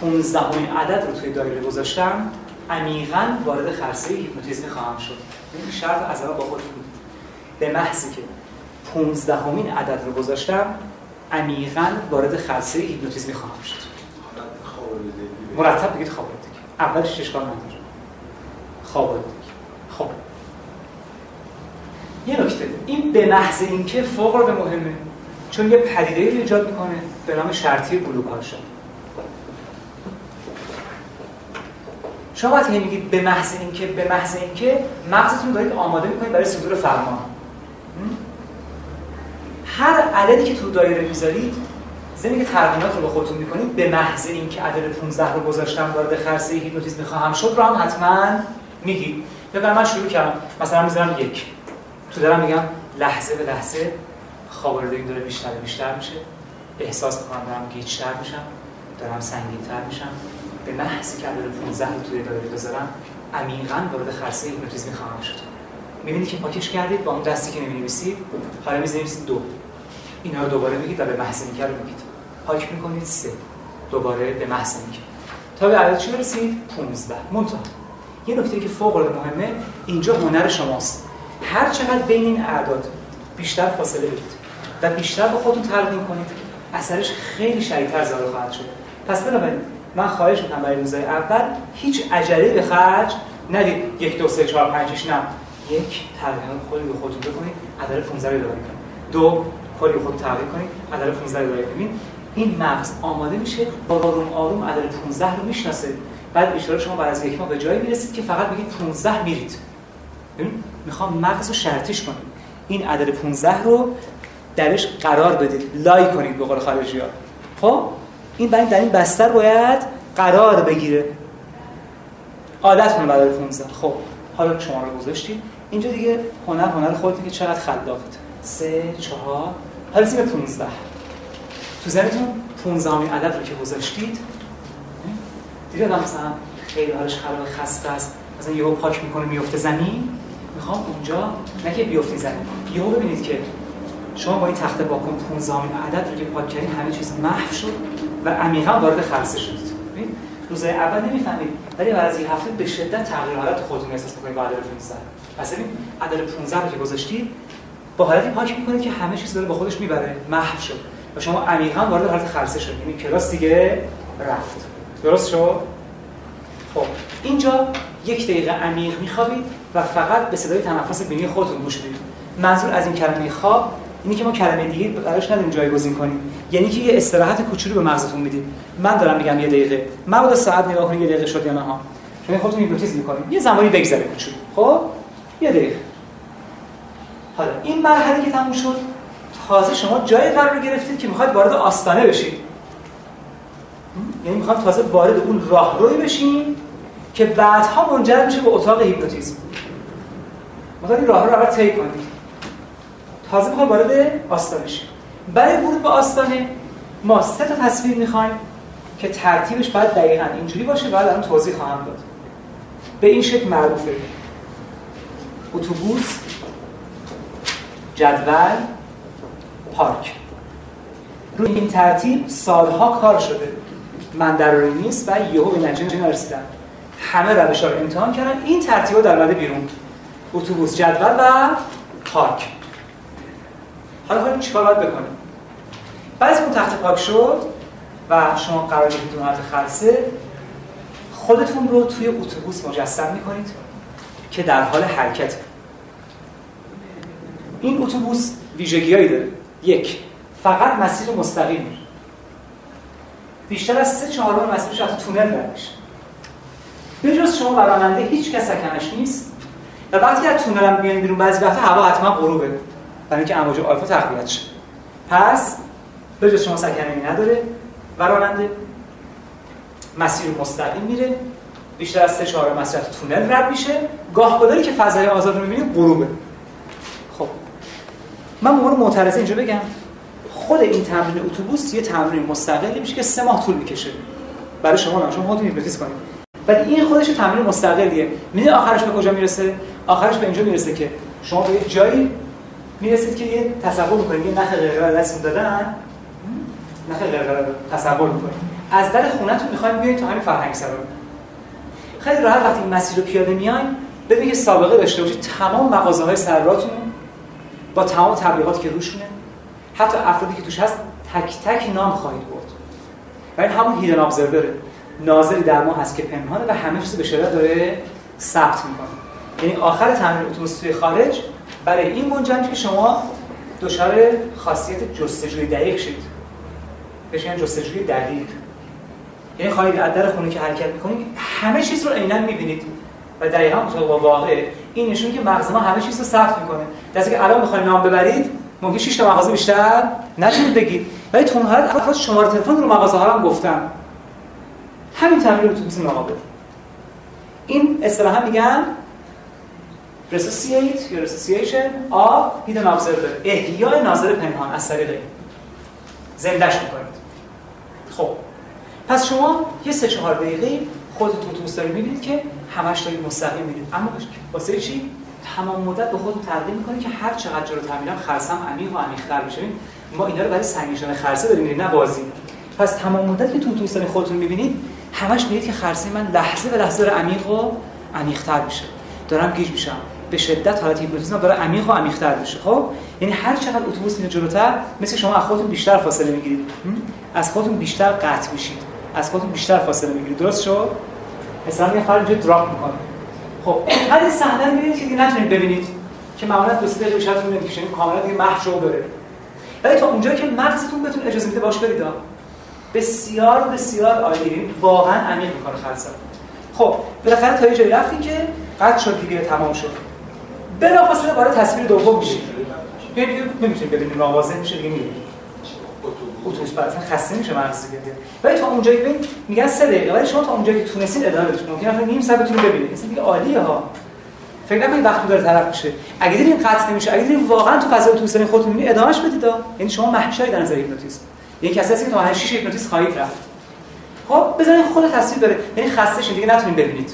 15 عدد رو توی دایره گذاشتم عمیقا وارد خرسه هیپنوتیزمی خواهم شد. این شرط از با خود بود. به محضی که 15 همین عدد رو گذاشتم عمیقا وارد خرسه هیپنوتیزمی خواهم شد. مرتب بگید خوابالودگی اولش اشکال نداره خوابالودگی خب یه نکته. این به محض اینکه فوق العاده مهمه. چون یه پدیده ایجاد می‌کنه به نام شرطی گلوکاژ شما باید میگید به محض اینکه به محض اینکه مغزتون دارید آماده می‌کنید برای صدور فرمان. هر عددی که تو دایره می‌ذارید زمین که ترمینات رو با خودتون می‌کنید به محض اینکه عدد 15 رو گذاشتم وارد خرسه هیپنوتیزم می‌خواهم شد رو هم حتما میگید. یا من شروع کردم. مثلا می‌ذارم یک. تو دارم میگم لحظه به لحظه خوابالودگی داره بیشتر بیشتر میشه. احساس می‌کنم دارم گیجتر میشم. دارم سنگینتر میشم. به محضی که عدد 15 رو توی دایره بذارم عمیقا وارد خرسه هیپنوتیزم خواهم شد. می‌بینید که پاکش کردید با اون دستی که نمی‌نویسید حالا می‌نویسید دو. اینا رو دوباره میگید و به محض اینکه رو میگید پاک می‌کنید سه. دوباره به محض اینکه. تا به عدد چی برسید؟ 15 منتها. یه نکته که فوق العاده مهمه اینجا هنر شماست. هر چقدر بین این اعداد بیشتر فاصله بدید و بیشتر با خودتون تلقین کنید اثرش خیلی شدیدتر ظاهر خواهد شد. پس بنابراین من خواهش می‌کنم برای روزهای اول هیچ عجله به خرج ندید. یک دو سه چهار پنج نه. یک تقریبا خودی به خودتون بکنید عدد 15 رو داره دو کلی خود تغییر کنید عدد 15 رو داره کنید این مغز آماده میشه با آروم آروم عدد 15 رو می‌شناسه. بعد اشاره شما بعد از یک ماه به جایی می‌رسید که فقط بگید 15 میرید. می‌خوام مغز رو شرطیش کنید این عدد 15 رو درش قرار بدید. لای کنید به قول خارجی ها خب؟ این برای در این بستر باید قرار بگیره. عادت کنه بعد 15 خب حالا شما رو گذاشتید اینجا دیگه هنر هنر خودتون که چقدر خلاقید سه چهار. حالا به 15 تو ذهنتون 15 همین عدد رو که گذاشتید دیگه مثلا خیلی حالش خراب خسته است. مثلا یهو پاک می‌کنه میفته زمین. می‌خوام اونجا نه که بیفته زمین. یهو ببینید که شما با این تخته واکن 15 عدد رو که پاک کردین همه چیز محو شد. و عمیقا وارد خلسه شدید. روزای اول نمی‌فهمید ولی بعد از یک هفته به شدت تغییر حالت خودتون احساس می‌کنید با عدد 15 پس ببین عدد 15 رو که گذاشتید با حالتی پاک می‌کنید که همه چیز داره با خودش می‌بره محو شد. و شما عمیقا وارد حالت خلسه شدید. یعنی کلاس دیگه رفت. درست شد؟ خب اینجا یک دقیقه عمیق میخوابید و فقط به صدای تنفس بینی خودتون گوش بدید. منظور از این کلمه خواب اینی که ما کلمه دیگه براش نداریم جایگزین کنیم. یعنی که یه استراحت کوچولو به مغزتون می‌دید من دارم میگم یه دقیقه. بود ساعت نگاه کنید یه دقیقه شد یا نه ها. شما خودتون هیپنوتیزم می‌کنید. یه زمانی بگذره کوچولو. خب؟ یه دقیقه. حالا این مرحله که تموم شد تازه شما جای قرار گرفتید که می‌خواید وارد آستانه بشید. یعنی می‌خوام تازه وارد اون راهروی بشین که بعدها منجر میشه به اتاق هیپنوتیزم. مثلا این راه رو اول طی کنید. تازه می‌خوام وارد آستانه برای ورود به آستانه ما سه تا تصویر می‌خوایم که ترتیبش باید دقیقا اینجوری باشه بعد الان توضیح خواهم داد. به این شکل معروفه. اتوبوس جدول پارک. روی این ترتیب سالها کار شده. من در نیست و یهو به نتیجه نرسیدم همه روش رو امتحان کردن. این ترتیب در اومده بیرون. اتوبوس جدول و پارک. حالا حالا چیکار باید بکنیم؟ بعد اون تخت پاک شد و شما قرار گرفتید اون خلصه خودتون رو توی اتوبوس مجسم می‌کنید که در حال حرکت. این اتوبوس ویژگیهایی داره. یک فقط مسیر مستقیم. بیشتر از سه چهارم مسیرش از تونل در میشه. جز شما و راننده هیچ کس سکنش نیست و وقتی از تونل هم بیرون بعضی وقتا هوا حتما غروبه. برای اینکه امواج آلفا تقویت شه. پس به جز شما سکنه نداره و راننده مسیر مستقیم میره. بیشتر از سه چهار مسیر تونل رد میشه. گاه گداری که فضای آزاد رو می‌بینید غروبه. خب. من مورد معترضه اینجا بگم خود این تمرین اتوبوس یه تمرین مستقلی میشه که سه ماه طول می‌کشه. برای شما نه شما خودتون هیپنوتیزم کنید. ولی این خودش تمرین مستقلیه. می‌دونی آخرش به کجا می‌رسه؟ آخرش به اینجا می‌رسه که شما به یه جایی می‌رسید که یه تصور می‌کنید. یه نخ قرقره دستتون دادن. نخ قرقره تصور می‌کنید. از در خونهتون می‌خوایم بیاین تا همین فرهنگ سرا. خیلی راحت وقتی این مسیر رو پیاده میاین ببینید که سابقه داشته باشید. تمام مغازه های سراتون با تمام تبلیغاتی که روشونه حتی افرادی که توش هست تک تک نام خواهید برد. و این همون هیدن ابزروره ناظری در ما هست که پنهانه و همه چیز به شدت داره ثبت می‌کنه. یعنی آخر تمرین اتوبوس توی خارج برای این منجم که شما دچار خاصیت جستجوی دقیق شید. بهش جستجوی دقیق. یعنی خواهید از در خونه که حرکت می‌کنید همه چیز رو عینا می‌بینید. و دقیقا مطابق با واقع این نشون که مغز ما همه چیز رو ثبت می‌کنه. دستی که الان بخواید نام ببرید ممکن 6 تا مغازه بیشتر نتونید بگید. ولی تو حالت افراد شماره تلفن رو مغازه ها هم گفتم. همین تمرین اتوبوس مقابل. این اصطلاحا میگن resuscitate یا resuscitation of hidden observer احیای ناظر پنهان از طریق زندش می‌کنید. خب. پس شما یه سه چهار دقیقه خودتون اتوبوس دارید می‌بینید که همش دارید مستقیم میرید. اما واسه چی؟ تمام مدت به خودتون تقدیم می‌کنید که هر چقدر جلو میرم خرسم عمیق و عمیق‌تر بشه. ما اینا رو برای سنگیشان خرسه داریم نه بازی. پس تمام مدت که تو اتوبوس خودتون می‌بینید همش میگید که خرسه من لحظه به لحظه داره عمیق و عمیق‌تر میشه. دارم گیج میشم. به شدت حالت هیپنوتیزم داره عمیق و عمیق‌تر میشه. خب؟ یعنی هر چقدر اتوبوس میره جلوتر مثل شما از خودتون بیشتر فاصله می‌گیرید. از خودتون بیشتر قطع میشید. از خودتون بیشتر فاصله می‌گیرید. درست شد؟ مثلا یه فرد اینجا دراپ می‌کنه. خب اینقدر صحنه رو می‌بینید که دیگه نتونید ببینید که معمولا دو سه دقیقه بیشترتون نمی‌کشه. کاملا دیگه محو بره ولی تا اونجایی که مغزتون بهتون اجازه میده باش برید بسیار بسیار عالی. واقعا عمیق می‌کنه خلصه خب بالاخره تا یه جایی رفتیم که قد شد دیگه تمام شد. بلافاصله وارد تصویر دوم میشید دیگه نمی‌تونید ببینید ناواضح میشه دیگه می‌بینید اتوبوس. براتون خسته میشه مغز دیگه. ولی تا اونجایی ببین میگن سه دقیقه ولی شما تا اونجایی که تونستین ادامه بدید ممکن است نیم ساعت بتونید ببینید مثلا دیگه عالیه ها. فکر نکنید وقتی داره طرف میشه. اگه دیدین قطع نمیشه اگه دیدین واقعا تو فضای اتوبوس خودتون می‌بینید ادامهش بدید یعنی شما محشری در نظر هیپنوتیزم. یعنی کسی هست که تا 8 6 هیپنوتیزم خواهید رفت. خب بذارید خود تصویر بره. یعنی خسته شید دیگه نتونید ببینید.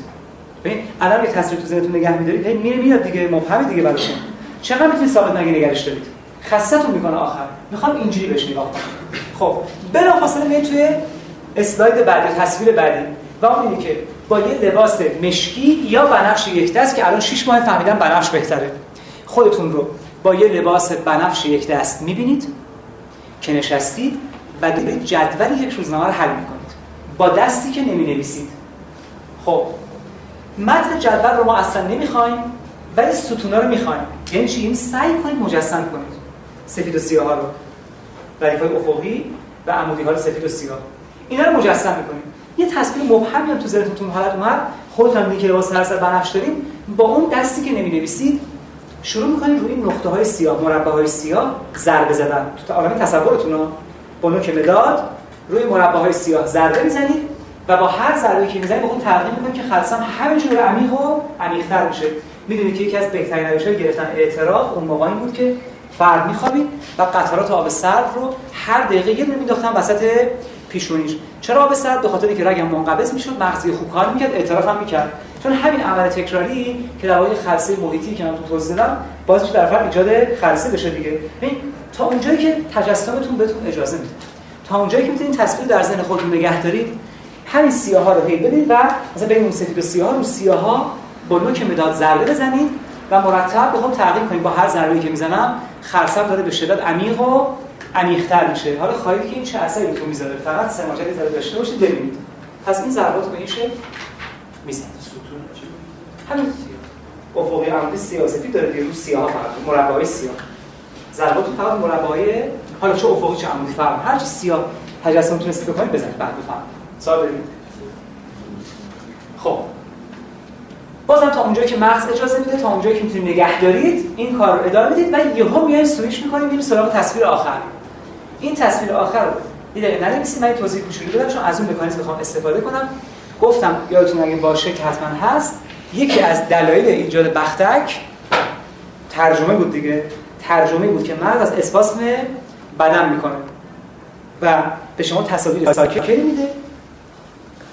ببین الان یه تصویر تو ذهنتون نگه می‌دارید هی میره میاد دیگه مبهم دیگه براتون چقدر می‌تونید ثابت نگه نگرش دارید؟ خستتون می‌کنه آخر. می‌خوام اینجوری بهش نگاه کنم. خب بلافاصله میاد توی اسلاید بعدی تصویر بعدی. و اون اینه که با یه لباس مشکی یا بنفش یک دست که الان 6 ماه فهمیدم بنفش بهتره. خودتون رو با یه لباس بنفش یک دست می‌بینید که نشستید و دارید جدول یک روزنامه رو حل می‌کنید. با دستی که نمی نویسید خب متن جدول رو ما اصلا نمی‌خوایم ولی ستونا رو می‌خوایم. یعنی چی؟ این سعی کنید مجسم کنید. سفید و سیاه ها رو. ردیف های افقی و عمودی ها سفید و سیاه. اینا رو مجسم می‌کنید یه تصویر مبهمی هم تو ذهنتون حالت اومد. خودتون که لباس هر سر بنفش داریم با اون دستی که نمی نویسید شروع می‌کنید روی نقطه های سیاه مربع های سیاه ضربه زدن. تو عالم تصورتون با نوک مداد روی مربع های سیاه ضربه می‌زنید. و با هر ضربه که می‌زنید با اون تغییر می‌کنید که خلصم همینجور عمیق و عمیق‌تر میشه. می‌دونید که یکی از بهترین روش‌های گرفتن اعتراف اون موقعی بود که فرد میخوابید و قطرات آب سرد رو هر دقیقه یه دونه مینداختن وسط پیشونیش. چرا آب سرد؟ به خاطر اینکه رگم منقبض می‌شد مغزی خوب کار می‌کرد اعتراف هم می‌کرد. چون همین عمل تکراری که در واقع خلسه محیطی که من تو توضیح دادم باعث در فرد ایجاد خلسه بشه دیگه. ببین تا اونجایی که تجسمتون بهتون اجازه میده تا اونجایی که می‌تونید تصویر در ذهن خودتون نگه دارید همین سیاه ها رو هی ببینید و مثلا بین اون سفید و سیاه رو سیاه ها با نوک مداد ضربه بزنید و مرتب بخوام تغییر کنید. با هر ضربه‌ای که می‌زنم خرسم داره به شدت عمیق و عمیق‌تر میشه. حالا خواهید که این چه اثری تو می‌ذاره؟ فقط سماجری ذره داشته باشید ببینید. پس این ضربات به این شکل می‌زنید همین افقی عمودی سیاستی داره که رو سیاه فقط مربعای سیاه. ضربات فقط مربعای حالا چه افقی چه عمودی فرق هر چی سیاه تجسم تونستید بکنید بزنید. بعد بفهم بدید خب. بازم تا اونجایی که مغز اجازه میده تا اونجایی که می‌تونید نگه دارید این کار رو ادامه می‌دید و یهو میایین سویش می‌کنید میرید سراغ تصویر آخر. این تصویر آخر رو یه دقیقه ننویسید من توضیح کوچولو بدم چون از اون مکانیزم می‌خوام استفاده کنم. گفتم یادتون اگه باشه که حتما هست یکی از دلایل ایجاد بختک ترجمه بود دیگه. ترجمه بود که مغز از اسپاسم بدن می‌کنه و به شما تصاویر ساکری میده.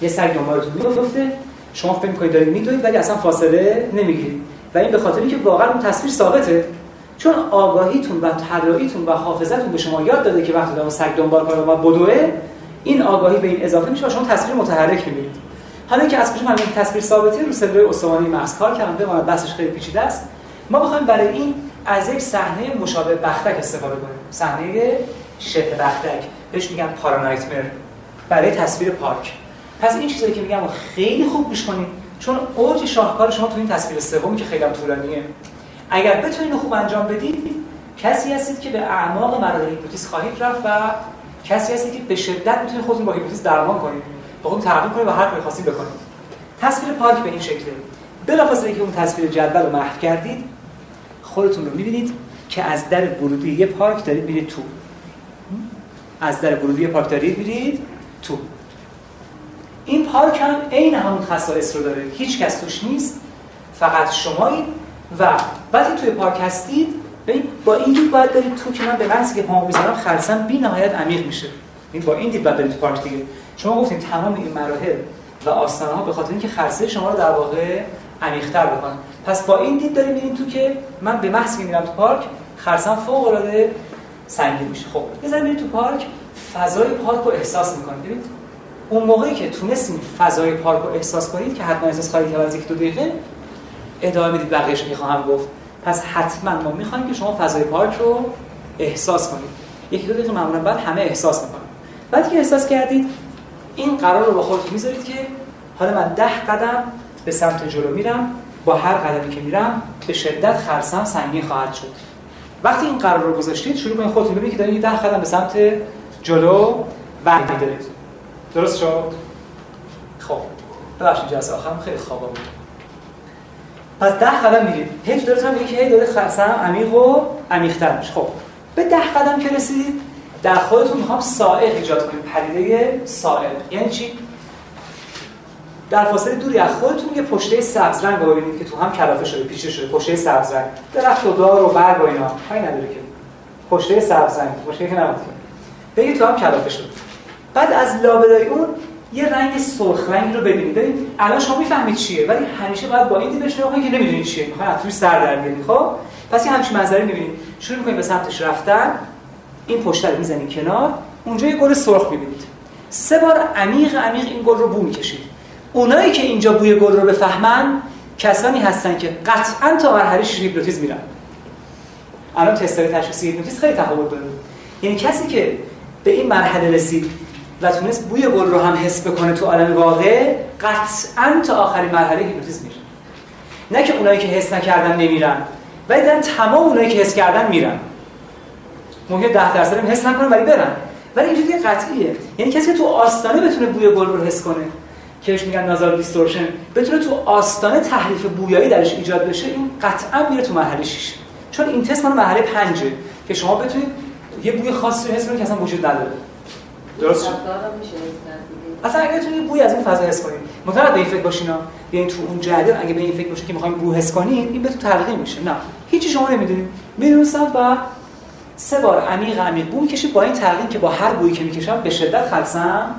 یه سگ دنبالتون میفته شما فکر می‌کنید دارید میدوید ولی اصلا فاصله نمی‌گیرید. و این به خاطر اینکه واقعا اون تصویر ثابته. چون آگاهیتون و طراحیتون و حافظتون به شما یاد داده که وقتی دارم سگ دنبال کنه و بدوه این آگاهی به این اضافه میشه و شما تصویر متحرک می‌بینید. حالا که از کجا من تصویر ثابته رو سلول استوانی مغز کار کردم بماند بحثش خیلی پیچیده است. ما بخوایم برای این از یک صحنه مشابه بختک استفاده کنیم. صحنه شبه بختک. بهش میگن پارانایتمر برای تصویر پارک. پس این چیزایی که میگم خیلی خوب گوش کنید چون اوج شاهکار شما تو این تصویر سومی که خیلی طولانیه. اگر بتونید خوب انجام بدید کسی هستید که به اعماق مراحل هیپنوتیزم خواهید رفت و کسی هستید که به شدت می‌تونید خودتون با هیپنوتیزم درمان کنید با اون تغییر کنید و هر کاری خواستید بکنید تصویر پارک به این شکله. بلافاصله که اون تصویر جدول رو محو کردید خودتون رو می‌بینید که از در ورودی یه پارک دارید میرید تو. از در ورودی پارک دارید میرید تو. این پارک هم عین همون خصائص رو داره. هیچ کس توش نیست. فقط شمایی. و وقتی توی پارک هستید با این دید باید برید تو که من به محضی که پامو می‌ذارم خلصم بی نهایت عمیق میشه. این با این دید باید تو پارک دیگه. شما گفتین تمام این مراحل و آستانه ها به خاطر اینکه خلصه شما رو در واقع عمیق‌تر بکنن. پس با این دید داریم میریم تو که من به محضی که میرم تو پارک خرسم فوق العاده سنگین میشه. خب بزنید تو پارک فضای پارک رو احساس می‌کنید ببینید اون موقعی که تونستین فضای پارک رو احساس کنید که حتما احساس خواهید کرد از یک دو دقیقه ادامه می‌دید بقیه‌اش که خواهم گفت. پس حتما ما می‌خوایم که شما فضای پارک رو احساس کنید. یکی دو دقیقه معمولا بعد همه احساس می‌کنن. بعد که احساس کردید این قرار رو با خودتون می‌ذارید که حالا من ده قدم به سمت جلو میرم با هر قدمی که میرم به شدت خرسم سنگین خواهد شد. وقتی این قرار رو گذاشتید شروع کنید خودتون. ببینید که دارید ده قدم به سمت جلو برمی‌دارید درست شد؟ خب ببخشید جلسه آخرم خیلی خوابا بود. پس ده قدم میرید. هیچ دارتون میگه که هی داره خرسم عمیق و عمیق‌تر میشه. خب به ده قدم که رسیدید در خودتون می‌خوام سائق ایجاد کنید. پدیده سائق. یعنی چی؟ در فاصله دوری از خودتون یه پشته سبز رنگ ببینید که تو هم کلافه شده پیچیده شده پشته سبز رنگ درخت و دار و برگ و اینا. کاری نداره که. پشته سبز رنگ پشته که نبود بگید تو هم کلافه شده. بعد از لابلای اون یه رنگ سرخ رنگی رو ببینید ببین الان شما می‌فهمید چیه ولی همیشه باید با این دید نگاه که نمی‌دونید چیه. می‌خواین از سر در بیارید خب؟ پس یه همچین منظری می‌بینید شروع می‌کنید به سمتش رفتن این پشت رو می‌زنید کنار اونجا یه گل سرخ می‌بینید سه بار عمیق عمیق این گل رو بو می‌کشید اونایی که اینجا بوی گل رو بفهمن کسانی هستن که قطعا تا مرحله هیپنوتیزم میرن. الان تستای تشخیصی هیپنوتیزم خیلی تفاوت داره. یعنی کسی که به این مرحله رسید و تونست بوی گل رو هم حس بکنه تو عالم واقع قطعا تا آخرین مرحله هیپنوتیزم میره. نه که اونایی که حس نکردن نمیرن ولی در تمام اونایی که حس کردن میرن. ممکن 10 درصد حس نکنن ولی برن. ولی اینجوری قطعیه. یعنی کسی که تو آستانه بتونه بوی گل رو حس کنه که بهش میگن نازال دیستورشن بتونه تو آستانه تحریف بویایی درش ایجاد بشه این قطعا میره تو مرحله 6 چون این تست مال مرحله 5 که شما بتونید یه بوی خاصی رو حس کنید که اصلا وجود نداره. درست. اصلا اگه بتونید بوی از این فضا حس کنید مطمئن به این فکر باشین بیاین تو اون جریان اگه به این فکر باشین که می‌خوایم بو حس کنین این بهتون تلقین میشه. نه. هیچی شما نمی‌دونید میرون و سه بار عمیق عمیق بو می‌کشید با این تلقین که با هر بویی که می‌کشم به شدت خلصم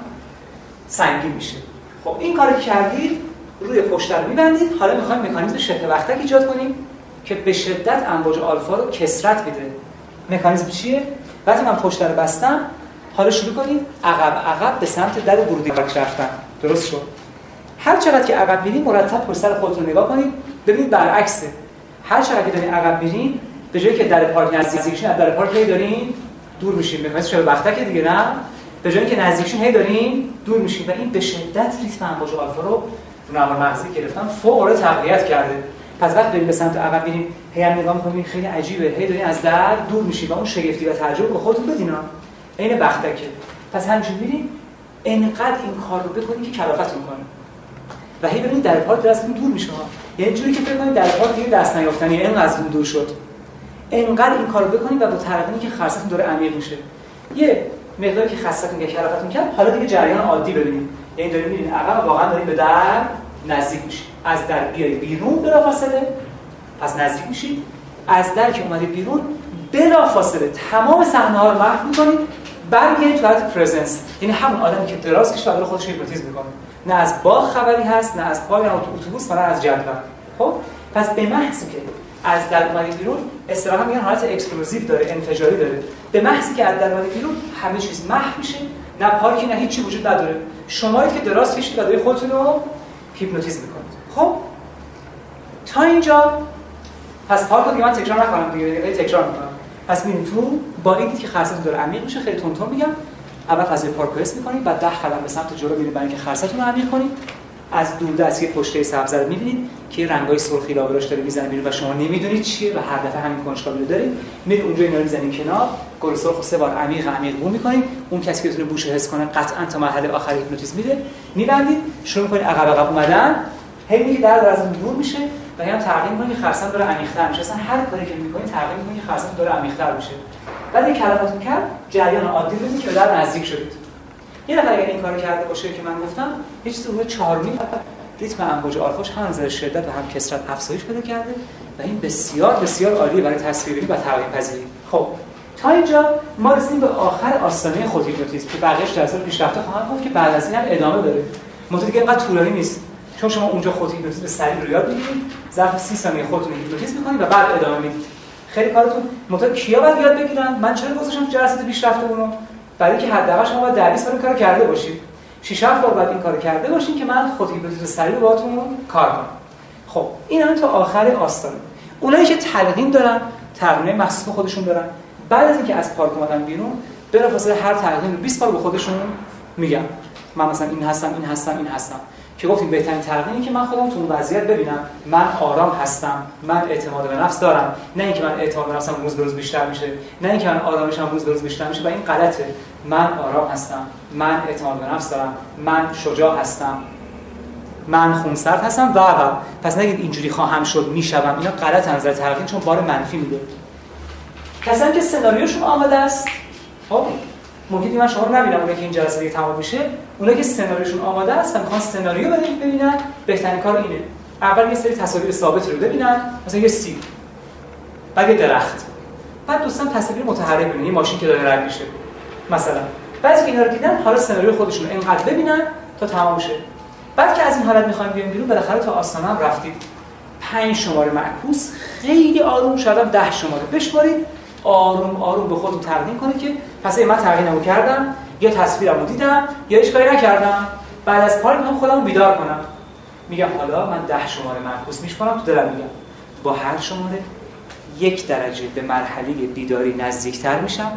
سنگین میشه. خب این کاری کردید روی پشت رو میبندید. حالا می‌خوایم مکانیزم شبه وقتک ایجاد کنیم که به شدت امواج آلفا رو کسرت بده مکانیزم چیه؟ وقتی من پشت رو بستم حالا شروع کنید عقب عقب به سمت در ورودی پارک رفتن. درست شد. هر چقدر که عقب میرین مرتب پشت سر خودتون نگاه کنید. ببینید برعکسه. هر چقدر که دارین عقب میرین به جایی که در پارک نزدیکشین از در پارک هی دارین دور میشین. مکانیزم شبه وقتک دیگه نه؟ به جایی که نزدیکشون هی داریم دور میشیم و این به شدت ریتم امواج آلفا رو رو نوار مغزی گرفتن. فوق تقویت کرده. پس وقتی داریم به سمت عقب میریم هی هم نگاه می‌کنیم خیلی عجیبه. هی داریم از در دور میشیم و اون شگفتی و تعجب به خودتون بدینا عین بختکه. پس همینجوری میریم انقدر این کار رو بکنید که کلافتون کنه و هی ببینید در پارک دستتون دور میشه یعنی جوری که فکر کنید در حال دیگه دست نیافتنی اینقدر از اون دور شد. انقدر این کارو بکنید و با ترقینی که خرستون داره عمیق میشه. یه مقداری که خستتون که حرکتتون کرد حالا دیگه جریان عادی ببینید. یعنی دارید می‌بینید عقب واقعا دارید به در نزدیک میشید. از در بیرون بلافاصله پس نزدیک میشید. از در که اومدید بیرون بلافاصله تمام صحنه ها رو محو می‌کنید. برمیگردید تو حالت پرزنس یعنی همون آدمی که دراز کشید و خودش هیپنوتیزم می‌کنه. نه از باغ خبری هست نه از پای اتوبوس نه از جدول. خب؟ پس به محضی که از در اومدید بیرون اصطلاحا میگن حالت explosive داره انفجاری داره. به محضی که از در اومدید بیرون همه چیز محو میشه. نه پارکی نه هیچی وجود نداره. شما که دراز کشید و دارید خودتون رو هیپنوتیزم می‌کنید. خب؟ تا اینجا. پس پارک دیگه من تکرار نکنم دیگه تکرار می‌کنم. پس میریم تو با این دید که خلسه‌تون داره عمیق میشه خیلی تون میگم. اول فضای پارک می‌کنید بعد 10 قدم به سمت جلو میرید برای اینکه خلسه‌تون رو عمیق کنید از دور دست یه پشته سبز رو می‌بینید که رنگای سرخی لاوراش داره می‌زنه میره و شما نمی‌دونید چیه و هر دفعه همین کنجکاوی رو دارید. میرید اونجا اینا رو می‌زنید کنار گل سرخ سه بار عمیق عمیق بو می‌کنید اون کسی که بتونه بوش حس کنه قطعا تا مرحله آخر هیپنوتیزم میده میبندید شروع می‌کنید عقب عقب اومدن. هی میگه در از دور میشه. و هم تغییر می‌کنه که خرسن داره عمیق‌تر میشه. اصلا هر کاری که می‌کنید تغییر می‌کنه که خرسن داره عمیق‌تر میشه. بعد این کلماتون کرد جریان عادی بدید که در نزدیک شدید. یه نفر اگر این کارو کرده باشه که من گفتم هیچ چیز حدود 4 ریتم امواج آلفاش هم نظر شدت و هم کسرت افزایش پیدا کرده و این بسیار بسیار عالیه برای تصویری و تغییر پذیری خب تا اینجا ما رسیدیم به آخر آستانه خود که بقیه‌اش در پیشرفته خواهم گفت که بعد از این هم ادامه داره. متو دیگه اینقدر طولانی نیست. چون شما اونجا خود هیپنوتیزم سریع رو یاد می‌گیرید ظرف 30 ثانیه خودتون هیپنوتیزم می‌کنید و بعد ادامه می‌دید. خیلی کارتون متو کیا باید یاد بگیرن؟ من چرا گذاشتم جلسات پیشرفته اونو برای اینکه حداقل شما باید در 20 کار کرده باشید. 6 7 بار بعد این کارو کرده باشین که من خود هیپنوتیزم سریع باهاتون کار کنم. خب این هم تا آخر آستانه. اونایی که تلقین دارن تمرین مخصوص به خودشون دارن. بعد از اینکه از پارک اومدن بیرون بلافاصله هر تلقین رو 20 بار به خودشون میگم. من مثلا این هستم این هستم این هستم. که گفتیم بهترین تقدیمی که من خودم تو اون وضعیت ببینم من آرام هستم من اعتماد به نفس دارم. نه اینکه من اعتماد به نفسم روز به روز بیشتر میشه نه اینکه من آرامشم روز به روز بیشتر میشه و این غلطه. من آرام هستم من اعتماد به نفس دارم من شجاع هستم من خونسرد هستم و و. پس نگید اینجوری خواهم شد می‌شوم اینا غلط نظر چون بار منفی میده. کسانی که سناریوشون آماده است خب. ممکنه من شما رو نبینم اونایی که این جلسه دیگه تمام میشه اونایی که سناریوشون آماده است و می‌خوان سناریو ببینن بهترین کار اینه. اول یه سری تصاویر ثابت رو ببینن مثلا یه سیب بعد یه درخت. بعد دوستان تصاویر متحرک ببینن یه ماشین که داره رد میشه مثلا. بعضی که اینا رو دیدن حالا سناریو خودشون اینقدر ببینن تا تمام شه. بعد که از این حالت می‌خوایم بیایم بیرون بالاخره تا آستانه هم رفتید پنج شماره معکوس. خیلی آروم شدم ده شماره. بشمارید. آروم آروم به خودتون تقدیم کنید که پس من تقدیمو کردم یا تصویرمو دیدم یا هیچ کاری نکردم. بعد از پارک می‌خوام خودمو بیدار کنم. میگم حالا من ده شماره معکوس میشمارم تو دلم میگم. با هر شماره یک درجه به مرحله بیداری نزدیکتر میشم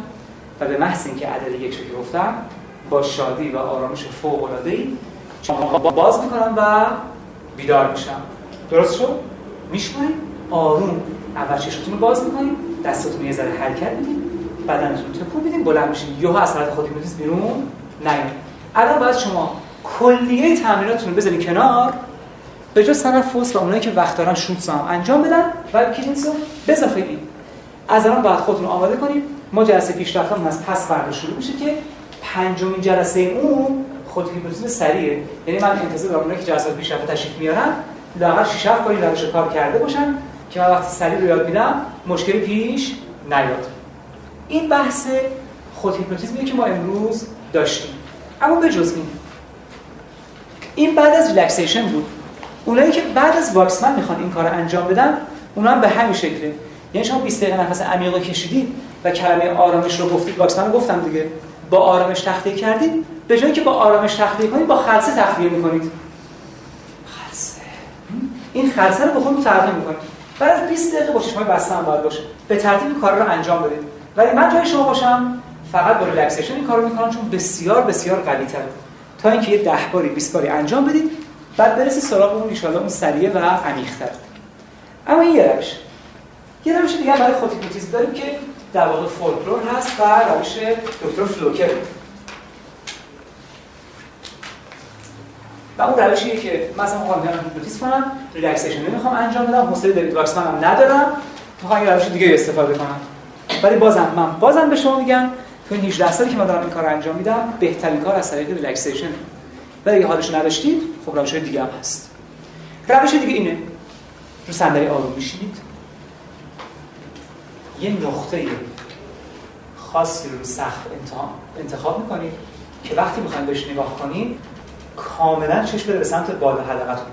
و به محض اینکه عدد یک رو گفتم با شادی و آرامش فوق العاده ای باز می‌کنم و بیدار میشم. درست شد؟ میشمارید آروم. اول چشمتون رو باز می‌کنید دستتون یه ذره حرکت می‌دید بدنتون تکون می‌دید بلند میشید یهو از حالت خودی می‌دید بیرون. نیاید الان باید شما کلیه تمریناتتون رو بذارید کنار. به جز تنفس و اونایی که وقت دارن شوت هم انجام بدن و کلینز رو از الان باید خودتون آماده کنید ما جلسه پیشرفتمون از پس فردا شروع میشه که پنجمین جلسه اون خود هیپنوتیزم سریعه یعنی من انتظار دارم که جلسات پیشرفته تشریف میارن لااقل 6 7 بار روش کار کرده باشن. که من وقتی سریع رو یاد میدم مشکلی پیش نیاد. این بحث خود هیپنوتیزمی که ما امروز داشتیم. اما به جز این. این بعد از relaxation بود. اونایی که بعد از واکسمن می‌خوان این کار انجام بدن اونا هم به همین شکله. یعنی شما 20 دقیقه نفس عمیق کشیدید و کلمه آرامش رو گفتید. واکسمن گفتم دیگه. با آرامش تخلیه کردید. به جایی که با آرامش تخلیه کنید با خلسه تخلیه می‌کنید. خلسه این خلسه رو به خودتون ترجمه می‌کنید. بعد از 20 دقیقه با چشمای بسته هم باید باشه. به ترتیب کار رو انجام بدید. ولی من جای شما باشم فقط با relaxation این کارو می‌کنم چون بسیار بسیار قوی تره تا اینکه یه 10 باری 20 باری انجام بدید بعد برسید سراغ اون ان اون سریع و عمیق‌تر. اما این یه روش. یه روش دیگه برای خود داریم که در واقع فولکلور هست و روش دکتر فلوکر و اون روشیه که مثلا می‌خوام میام هیپنوتیزم کنم relaxation نمی‌خوام انجام بدم حوصله واکسمن هم ندارم می‌خوام یه روش دیگه استفاده کنم. ولی بازم من بازم به شما میگم تو این 18 سالی که من دارم این کار انجام میدم بهترین کار از طریق relaxation ولی اگه حالش نداشتید خب روش دیگه هم هست. روش دیگه اینه. رو صندلی آروم میشینید یه نقطه خاصی رو سقف انتخاب می‌کنید که وقتی می‌خواین بهش نگاه کنید کاملا چشم بده به سمت بالا حلقتون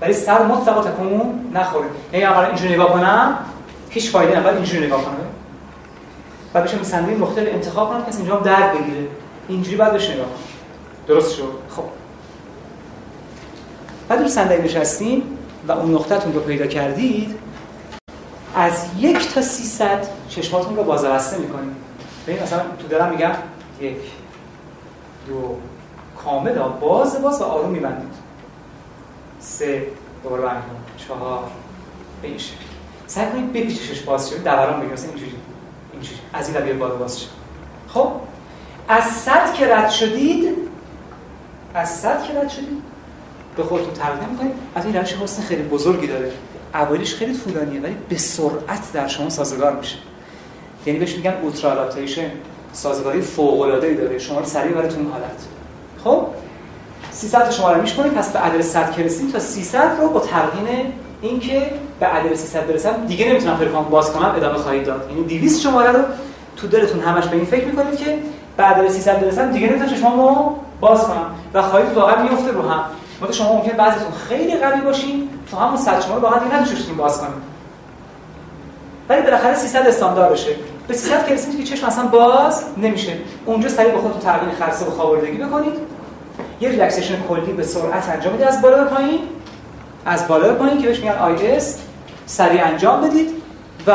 ولی سر مطلقا تکون نخوره. یعنی اگر اینجوری نگاه کنم هیچ فایده نداره اینجوری نگاه کنم. و بشه صندلی مختلف انتخاب کنم کسی اینجا درد بگیره. اینجوری بعد بهش نگاه درست شد؟ خب. بعد رو صندلی نشستیم و اون نقطهتون رو پیدا کردید از یک تا 300 چشماتون رو باز بسته می‌کنید ببین مثلا تو دلم میگم یک دو کامل باز باز و آروم میبندید. سه دوباره بند چهار. به این شکل. سعی کنید بپیچشش باز شد دوران مثلا اینجوری. اینجوری. از این رویه بالا باز شد خب؟ از صد که رد شدید از صد که رد شدید به خودتون تقدیم می‌کنید از این روش حسن خیلی بزرگی داره. اولیش خیلی طولانیه ولی به سرعت در شما سازگار میشه. یعنی بهش میگن اوترا ادپتیشن سازگاری فوق العاده ای داره. شما رو سریع برای اون حالت. خب 300 شما رو میشکنید پس به عدد 100 که رسید تا 300 رو با تلقین اینکه به عدد 300 برسم. دیگه نمی‌تونم فرکانس باز کنم ادامه خواهید داد. یعنی 200 شماره رو تو دلتون همش به این فکر می‌کنید که بعد عدد 300 برسم دیگه نمی‌تونم شما باز کنم و خواهید واقعا میفته رو هم. مثلا شما ممکن بعضیتون خیلی قوی باشین تو همون 100 شماره واقعا دیگه نمی‌تونید باز کنید ولی بالاخره 300 استاندارد بشه به 300 که رسیدید که چشم اصلا باز نمیشه. اونجا سریع با خودتون تغییر خرسه و خوابوردگی بکنید. یه ریلکسیشن کلی به سرعت انجام بدید از بالا به پایین. از بالا به پایین که بهش میگن آیدس سریع انجام بدید و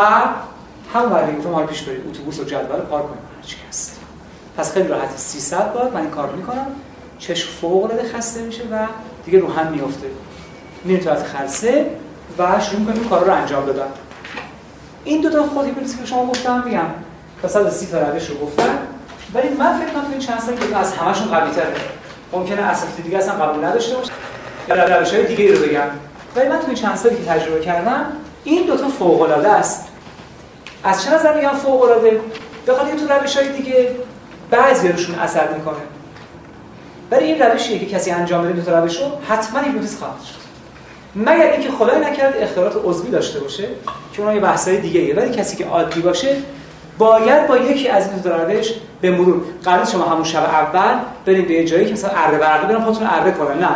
هم ورقی رو پیش برید. اتوبوس و جدول پارک کنید. هر هست. پس خیلی راحت. 300 بار من این کار می‌کنم. چشم فوق العاده خسته میشه و دیگه رو هم میفته میرید تو از خرسه و شروع کنید کار رو انجام دادن. این دو تا خودی که شما گفتم میگم. تا 130 تا روش رو گفتم ولی من فکر کنم این چند سال که از همشون قوی تره ممکنه اساتید دیگه اصلا قبول نداشته باشه. یا روش های دیگه رو بگم. ولی من تو این چند سالی که تجربه کردم این دوتا فوق العاده است. از چه نظر میگم فوق العاده بخاطر تو روش های دیگه بعضی روشون اثر می‌کنه. ولی این روشی که کسی انجام بده دو تا روش رو حتما هیپنوتیزم خواهد شد مگر اینکه خدای نکرد اختلالات عضوی داشته باشه که اونها یه بحثای دیگه ایه. ولی کسی که عادی باشه باید با یکی از این روش به مرور. قرار شما همون شب اول بریم به جایی که مثلا اره برقه برم خودتون اره کنن نه.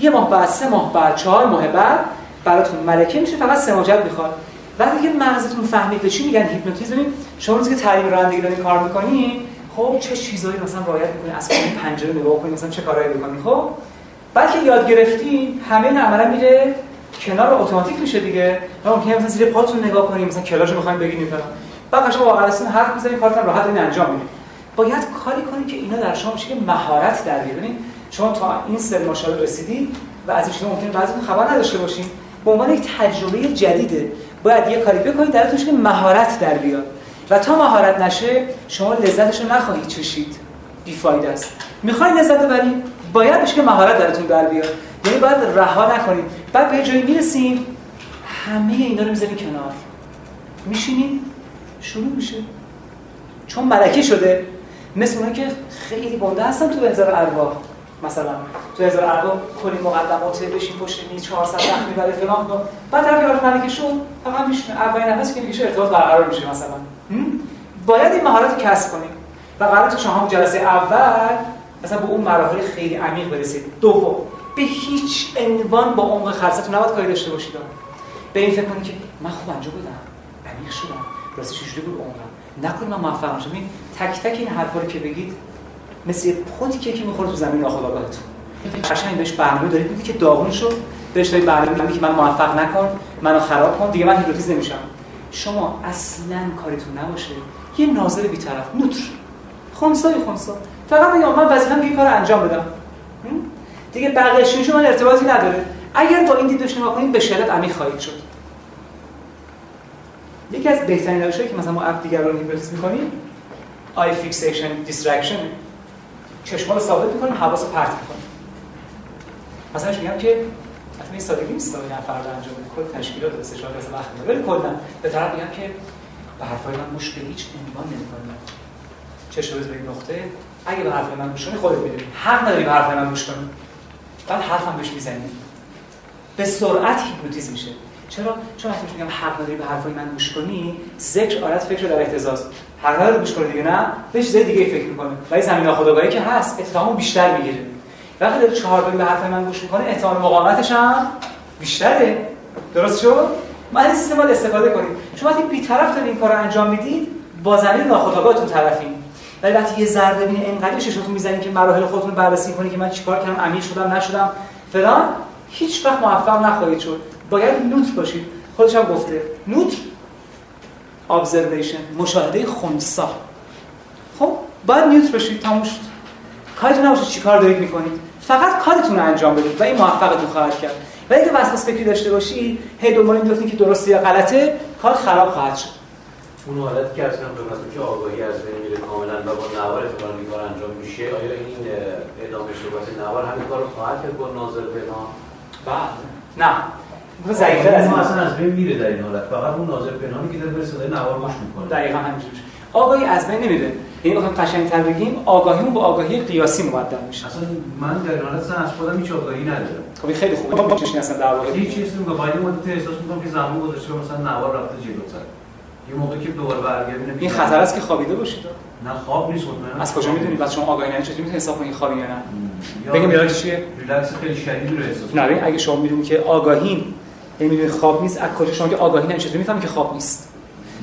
یه ماه بعد سه ماه بعد چهار ماه بعد براتون ملکه میشه فقط سماجت می‌خواد. وقتی که مغزتون فهمید به چی میگن هیپنوتیزم. شما روزی که تعریف رانندگی دارین کار می‌کنین خب چه چیزایی مثلا رعایت می‌کنین از پنجره نگاه کنین مثلا چه کارهایی می‌کنین خب؟ بعد که یاد گرفتین همه عملا میره کنار اتوماتیک میشه دیگه. ممکنه مثلا زیر پاتون نگاه کنیم مثلا کلاشو می‌خوایم بگیریم بعد قشنگ با عرصه حرف می‌زنید کارتون راحت این انجام می‌دید باید کاری کنید که اینا در شما که مهارت در بیارین شما تا این سن ماشاءالله رسیدید و از این چیزا ممکنه بعضیتون خبر نداشته باشین به عنوان یک تجربه جدیده باید یه کاری بکنید در که مهارت در بیاد و تا مهارت نشه شما لذتش رو نخواهید چشید. بیفایده است. می‌خواید لذت ببرید باید بشه که مهارت درتون در بیاد یعنی باید رها نکنید بعد به جایی می‌رسیم همه اینا رو می‌ذارین کنار. میشینید شروع میشه. چون ملکه شده مثل اونایی که خیلی گنده هستن تو هزار ارواح مثلا تو هزار ارواح کلی مقدمات بشین پشت میز 400 نخ می‌بره فلان بعد طرف یارو ملکه شد فقط میشینه. اولین نفسی که میشه ارتباط برقرار میشه مثلا. باید این مهارت کسب کنید و قرار تو شما جلسه اول مثلا به اون مراحل خیلی عمیق برسید. دوم به هیچ عنوان با عمق خرستون نباید کاری داشته باشید. به این فکر کنید که من خوب انجام بدم عمیق شدم. راستی چجوری بود؟ عمرم نکنید من موفق میشم این تک تک این حرفا رو که بگید مثل یه پوتی که می‌خوره تو زمین ناخودآگاهتون قشنگ بهش برنامه دارید میگید که داغون شد بهش دارید برنامه که من موفق نکن منو خراب کن. دیگه من هیپنوتیزم نمیشم. شما اصلا کاریتون نباشه. یه ناظر بی‌طرف نوتر. خونسای خونسا. فقط میگم من وظیفه‌م یه کار انجام بدم. دیگه بقیه‌اش من ارتباطی نداره. اگر با این دید نگاه کنید به شدت عمیق خواهید شد. یکی از بهترین روشایی که مثلا ما اپ دیگر رو هیپنوتیزم می‌کنیم آی فیکسیشن دیسترکشن چشما رو ثابت می‌کنیم حواس پرت می‌کنیم. مثلا میگم که مثلا این سادگی نیست که فرد انجام بده. کل تشکیلات و استشاره از وقت ولی کلا به طرف میگم که به حرفای من مشکل هیچ عنوان نمی‌کنه. چه شده به این نقطه. اگه به حرف من گوش کنی خودت می‌دونی. حق نداری به حرف من گوش کنی. بعد حرفم بهش می‌زنی. به سرعت هیپنوتیزم میشه. چرا؟ چون وقتی میگم حق نداری به حرفای من گوش کنی ذکر آلت فکر در اهتزاز حق نداری گوش کنی دیگه نه به چیزای دیگه فکر می‌کنه. ولی زمین ناخودآگاهی که هست اتفاقا بیشتر می‌گیره. وقتی داره چهار به حرف من گوش می‌کنه احتمال مقاومتش هم بیشتره. درست شد؟ ما این سیستم استفاده کنیم. شما وقتی بی‌طرف دارید این کارو انجام می‌دید با زمین ناخودآگاهتون طرفین. ولی وقتی یه ذره ببینید انقدر ششتون می‌زنید که مراحل خودتون بررسی کنید که من چیکار کردم عمیق شدم نشدم فلان هیچ وقت موفق نخواهید شد. باید نوت باشید خودش هم گفته نوت observation مشاهده خونسا. خب باید نیوت باشید تموم شد. کارتون نباشه چیکار دارید می‌کنید. فقط کارتون رو انجام بدید و این موفقتون خواهد کرد. و اگه وسواس فکری داشته باشی هی دنبال این که درسته یا غلطه کار خراب خواهد شد. اون حالت که اصلا به که آگاهی از بین میره کاملا و با نوار اتفاقا این کار انجام میشه آیا این ادامه صحبت نوار همین کار رو خواهد کرد با ناظر پنهان بعد نه. اون ضعیف‌تر از اصلا از بین میره در این حالت. فقط اون ناظر پنهانی که داره به صدای نوار گوش می‌کنه. دقیقاً همینجوریه آگاهی از بین نمیره. یعنی بخوام قشنگ‌تر بگیم آگاهیمون با آگاهی قیاسی مبدل میشه. اصلا من در این حالت از خودم هیچ آگاهی ندارم. خب خیلی خوبه. ما چیزی اصلا در واقع. هیچ چیزی میگم باید مدت احساس می‌کنم که زمان گذاشته مثلا نوار رفته جلوتر. یه موقعی که دوباره برگردیم این خطر است که خوابیده باشید. نه خواب نیست مطمئنا از کجا می‌دونید؟ بعد شما آگاهی ندارید چطوری می‌تونید حساب کنید خوابی یا نه؟ بگم یاد چیه؟ ریلکس خیلی شدیدی رو احساس نه اگه شما می‌دونید که آگاهی یعنی می‌دونید خواب نیست؟ از کجا؟ شما که آگاهی چطوری می‌فهمید که خواب نیست؟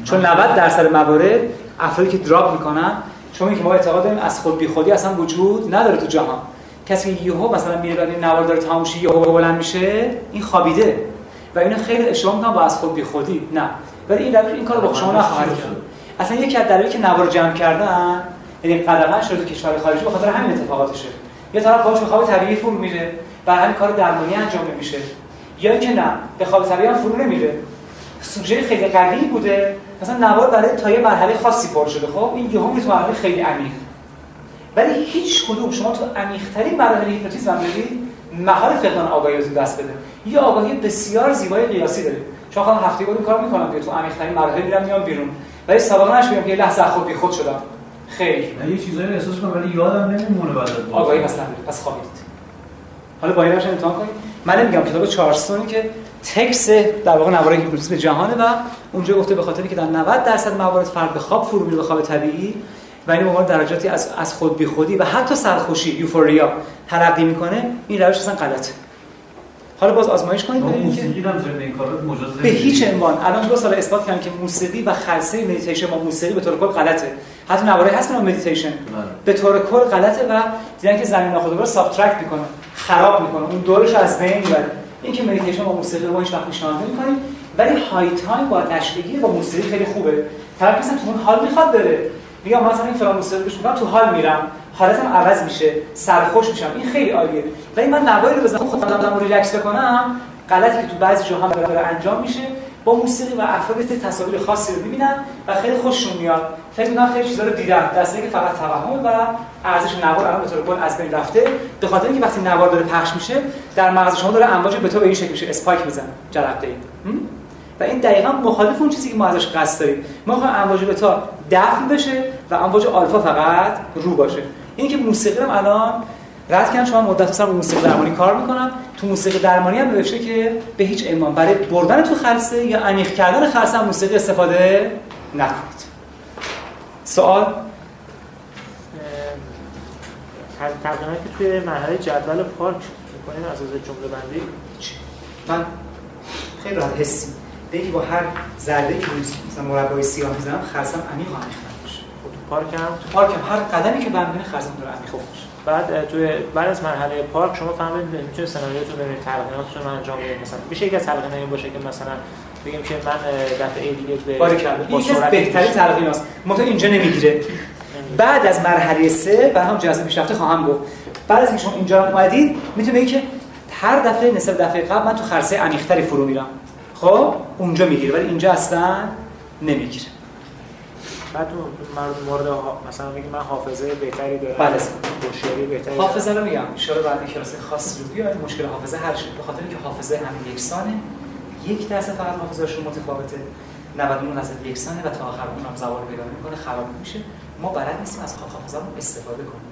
چون 90 درصد موارد افرادی که دراپ می‌کنن شما که ما اعتقاد داریم از خود بی خودی اصلا وجود نداره تو جهان. کسی که یهو مثلا میره بعد نوار داره تموم شه یهو بلند میشه این خوابیده. و اینو خیلی اشتباه می‌کنن با از خود بی خودی. نه. ولی این روش این کارو با شما نخواهد کرد. اصلا یکی از دلایلی که نوار جمع کردن یعنی قدغن شده کشور خارجی به خاطر همین اتفاقاتشه. یه طرف باهاش به خواب طبیعی فرو میره و همین کار درمانی انجام نمیشه. یا اینکه نه به خواب طبیعی هم فرو نمیره. سوژه خیلی قوی بوده. مثلا نوار برای تا یه مرحله خاصی پر شده. خب این یهو تو مرحله خیلی عمیق. ولی هیچ کدوم شما تو عمیق‌ترین مراحل هیپنوتیزم هم محال فقدان آگاهی رو دست بده. یه آگاهی بسیار زیبای قیاسی داره. چون خودم هفته بود کار می‌کنم که تو عمیق‌ترین مراحل میرم میام بیرون. ولی سابقه نش که یه لحظه خود بی خود شدم. خیلی. نه یه چیزایی احساس کنم ولی یادم نمیمونه بعد آگاهی مثلا پس خوابیدید. حالا با این امتحان کنید. من نمیگم کتاب چارلستون که تکس در واقع نوار هیپنوتیزم جهانه و اونجا گفته به خاطر که در 90 درصد موارد فرد به خواب فرو میره به خواب طبیعی و این موارد درجاتی از از خود بی خودی و حتی سرخوشی یوفوریا ترقی می‌کنه این روش اصلا غلطه. حالا باز آزمایش کنید ببینید به هیچ عنوان. الان دو سال اثبات کردن که موسیقی و خلسه مدیتیشن با موسیقی به طور کل غلطه. حتی نوارای هست که مدیتیشن به طور کل غلطه و دیدن که زمین ناخودآگاه رو سابترکت می‌کنه. خراب می‌کنه اون دورش از بین می‌بره این که مدیتیشن با موسیقی رو هیچ وقت پیشنهاد ولی های تایم با نشدگی با موسیقی خیلی خوبه طرف مثلا تو اون حال می‌خواد بره میگم مثلا این فلان موسیقی گوش تو حال میرم حالتم عوض میشه سرخوش میشم این خیلی عالیه ولی من نوایی رو بزنم خودم رو ریلکس بکنم غلطی که تو بعضی جاها انجام میشه با موسیقی و افراد تصاویر خاصی رو می‌بینن و خیلی خوششون میاد. فکر می‌کنم خیلی چیزا رو دیدن. دسته که فقط توهم و ارزش نوار الان به طور کل از بین رفته. به خاطر اینکه وقتی نوار داره پخش میشه در مغز شما داره امواج بتا به این شکل میشه. spike می‌زنه. جرقه و این دقیقا مخالف اون چیزی که ما ازش قصد داریم. ما می‌خوایم امواج بتا دفن بشه و امواج آلفا فقط رو باشه. این که موسیقی رو الان رد کردن. شما مدت مثلا موسیقی درمانی کار می‌کنم تو موسیقی درمانی هم نوشته که به هیچ ایمان برای بردن تو خلسه یا عمیق کردن خلسه هم موسیقی استفاده نکنید. سوال؟ تقریبا که توی مرحله جدول پارک می‌کنیم از از جمله بندی؟ من خیلی راحت حسی. دیگه با هر ذره که مثلا مربع سیاه می‌زنم خرسم عمیق عمیق باشه خب تو پارک هم؟ تو پارک هم. هر قدمی که برمی‌داره خرسم داره عمیق باشه بعد توی بعد از مرحله پارک شما فهمید می‌تونید سناریوتون ببینید تلقیناتتون رو انجام بدید. مثلا میشه یک از تلقین این باشه که مثلا بگیم که من دفعه دیگه به این از بهترین تلقین است تو اینجا نمی‌گیره. بعد از مرحله سه و هم جلسه پیشرفته خواهم گفت. بعد از اینکه شما اینجا اومدید می‌تونه بگید که هر دفعه نسبت دفعه قبل من تو خرسه عمیق‌تری فرو میرم. خب؟ اونجا می‌گیره. ولی اینجا اصلا نمی‌گیره. بعد تو مورد مثلا میگه من حافظه بهتری دارم. بله. هوشیاری بهتری حافظه رو میگم. ان بعد کلاس خاصی رو بیاید مشکل حافظه حل شد. به خاطر اینکه حافظه همه یکسانه. یک درصد فقط حافظه‌شون متفاوته 99 درصد یکسانه و تا آخر اون هم زوال پیدا می‌کنه خراب میشه. ما بلد نیستیم از حافظه استفاده کنیم.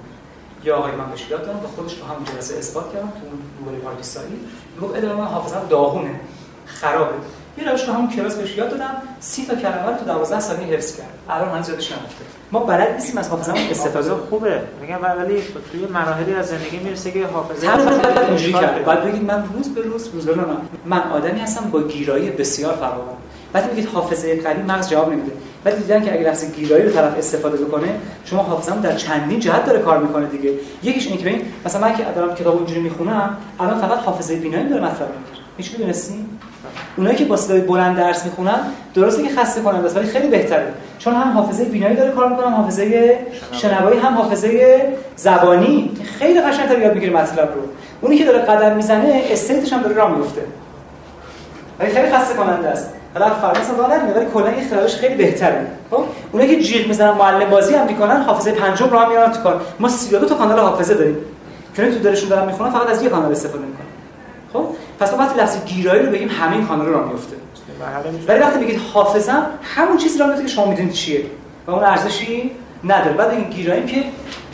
یا آقای من بهش یاد دادم و خودش تو همون جلسه اثبات کردم تو اون دوره پاکستانی. می‌گفت ادامه من حافظه داغونه. خرابه. یه روش تو همون کلاس بهش یاد دادم سی تا کلمه رو تو 12 ثانیه حفظ کرد. الان هنوز یادش نرفته. ما بلد نیستیم از حافظه استفاده حافظه خوبه. میگم ولی توی مراحلی از زندگی می‌رسه که حافظه هر نفر باید اینجوری داره. بعد بگید من روز به روز روز به روز نه. من آدمی هستم با گیرایی بسیار فراوان. بعد میگید حافظه قوی مغز جواب نمیده. ولی دیدن که اگه لحظه گیرایی رو طرف استفاده بکنه شما حافظه‌مون در چندین جهت داره کار می‌کنه دیگه. یکیش اینه که ببین مثلا من که دارم کتاب اینجوری می‌خونم الان فقط حافظه بینایی داره مطلب می‌گیره هیچ می‌دونستین؟ اونایی که با صدای بلند درس می‌خونن درسته که خسته کننده است ولی خیلی بهتره. چون هم حافظه بینایی داره کار می‌کنه هم حافظه شنوایی. هم حافظه زبانی. خیلی قشنگ‌تر یاد می‌گیره مطلب رو. اونی که داره قدم می‌زنه استیتش هم داره راه میفته ولی خیلی خسته کننده است. حالا اصلا راه نمیده ولی کلا این خیالش خیلی بهتره. خب؟ اونایی که جیغ می‌زنن معلم بازی هم می‌کنن حافظه پنجم راه میارن تو کار. ما 32 تا کانال حافظه داریم. که تو دلشون دارن می‌خونن فقط از یه کانال استفاده می‌کنن. خب؟ پس ما وقتی لفظ گیرایی رو بگیم همه این کانال راه میفته ولی وقتی بگید حافظم همون چیزی را میفته که شما می‌دونید چیه. و اون ارزشی نداره. بعد این گیراییم که